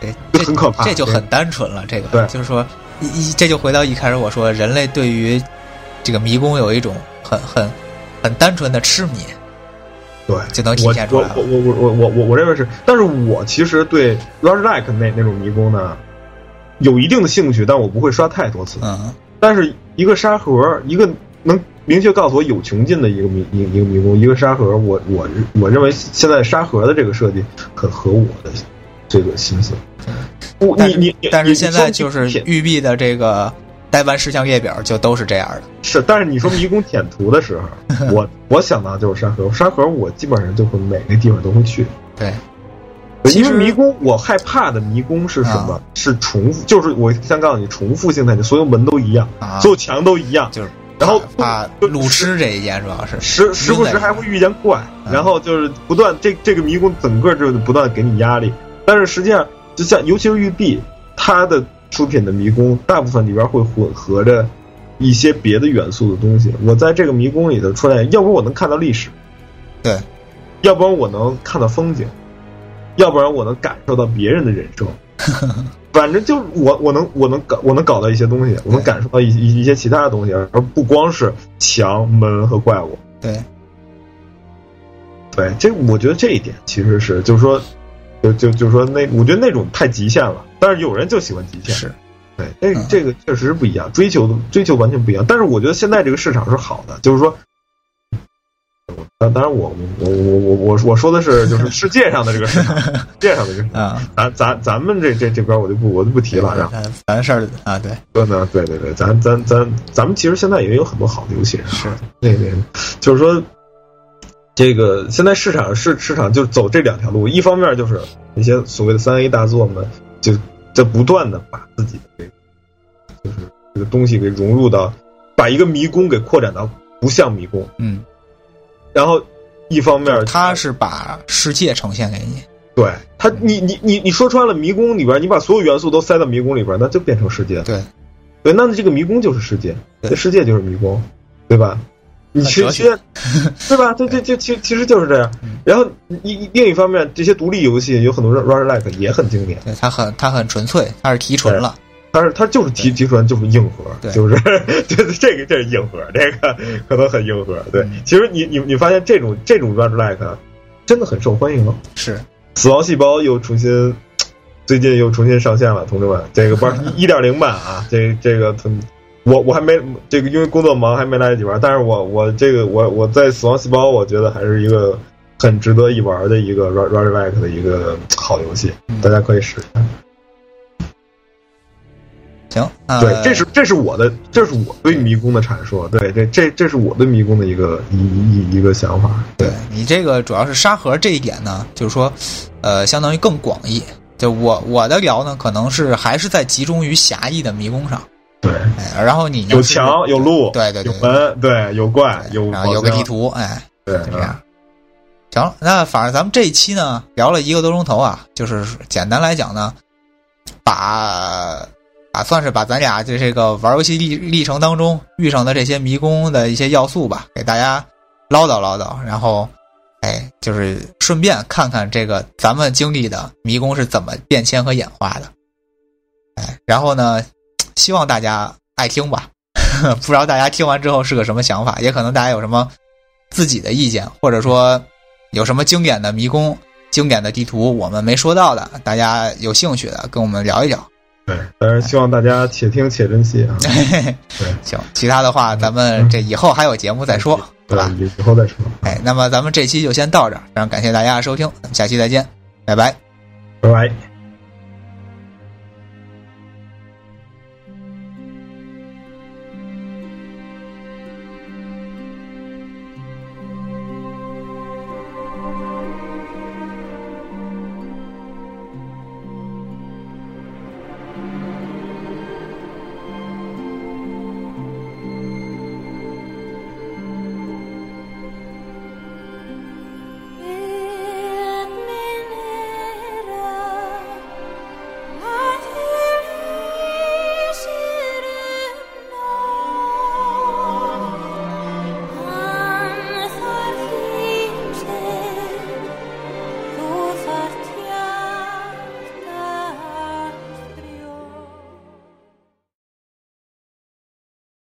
对，这这很可怕。这就很单纯了。这个对就是说一一这就回到一开始我说，人类对于这个迷宫有一种很很很单纯的痴迷，对，就能体现出来了我我我我我我我认为是，但是我其实对 roguelike 那那种迷宫呢，有一定的兴趣，但我不会刷太多次。嗯，但是一个沙盒，一个能明确告诉我有穷尽的一个迷一一个迷宫，一个沙盒，我我我认为现在沙盒的这个设计很合我的这个心思。我你你你但是现在就是玉璧的这个待办事项列表就都是这样的。是，但是你说迷宫舔图的时候，*laughs* 我我想到就是沙盒，沙盒我基本上就会每个地方都会去。对，其实因为迷宫，我害怕的迷宫是什么？啊是重复，就是我先告诉你，重复性太强，所有门都一样，啊所有墙都一样，就是然后怕就路痴这一件主要是时时不时还会遇见怪，嗯然后就是不断这这个迷宫整个就是不断给你压力，但是实际上就像尤其是育碧，它的出品的迷宫大部分里边会混合着一些别的元素的东西。我在这个迷宫里头出来，要不然我能看到历史，对，要不然我能看到风景，要不然我能感受到别人的人生。*laughs* 反正就我我能我能搞我能搞到一些东西，我能感受到一一一些其他的东西，而不光是墙门和怪物。对对，这我觉得这一点其实是，就是说，就就就是说那，我觉得那种太极限了。但是有人就喜欢极限，是对，这嗯这个确实是不一样，追求的追求完全不一样。但是我觉得现在这个市场是好的，就是说，当当然我我我我我我说的是就是世界上的这个市场，*laughs* 世界上的这个啊，咱咱咱们这这这边我就不我就不提了。然后咱咱事儿啊，对，说呢，对对对，咱咱咱咱们其实现在也有很多好的游戏，是。那个就是说，这个现在市场市市场就走这两条路，一方面就是那些所谓的三 A 大作们，就在不断的把自己的这个就是这个东西给融入到，把一个迷宫给扩展到不像迷宫，嗯，然后一方面他是把世界呈现给你，对他，你你你你说穿了，迷宫里边你把所有元素都塞到迷宫里边，那就变成世界，对对，那这个迷宫就是世界，这世界就是迷宫，对吧？你 *laughs* 其实，对吧？这这这其其实就是这样嗯。然后一另一方面，这些独立游戏有很多 roguelike 也很经典，对，它很它很纯粹，它是提纯了，它是它就是提提出来就是硬核，就是 *laughs* 就是这个这是硬核，这个 *laughs* 可能很硬核。对嗯，其实你你你发现这种这种 roguelike 真的很受欢迎哦。是死亡细胞又重新，最近又重新上线了，同志们，这个玩 *laughs* 一点零版啊，这这个我我还没这个，因为工作忙还没来得及玩，但是我我这个我我在死亡细胞，我觉得还是一个很值得一玩的一个 r o g e l i k e 的一个好游戏，嗯大家可以试一下。行，呃对，这是这是我的，这是我对迷宫的阐述。对，这这这是我对迷宫的一个一一一个想法。对你这个主要是沙盒这一点呢，就是说，呃，相当于更广义。就我我的聊呢，可能是还是在集中于狭义的迷宫上，对，哎，然后你有墙有路，对对对有门，对，有怪，有然后有个地，图，哎，对，就这样。行了，那反正咱们这一期呢聊了一个多钟头啊，就是简单来讲呢，把啊算是把咱俩这这个玩游戏历历程当中遇上的这些迷宫的一些要素吧，给大家唠叨唠叨，然后哎，就是顺便看看这个咱们经历的迷宫是怎么变迁和演化的，哎，然后呢，希望大家爱听吧，*laughs* 不知道大家听完之后是个什么想法，也可能大家有什么自己的意见，或者说有什么经典的迷宫、经典的地图我们没说到的，大家有兴趣的跟我们聊一聊。对，但是希望大家且听且珍惜啊。*laughs* 对行，其他的话咱们这以后还有节目再说，对对吧？，以以后再说。哎，那么咱们这期就先到这儿，非常感谢大家的收听，咱们下期再见，拜拜。拜拜。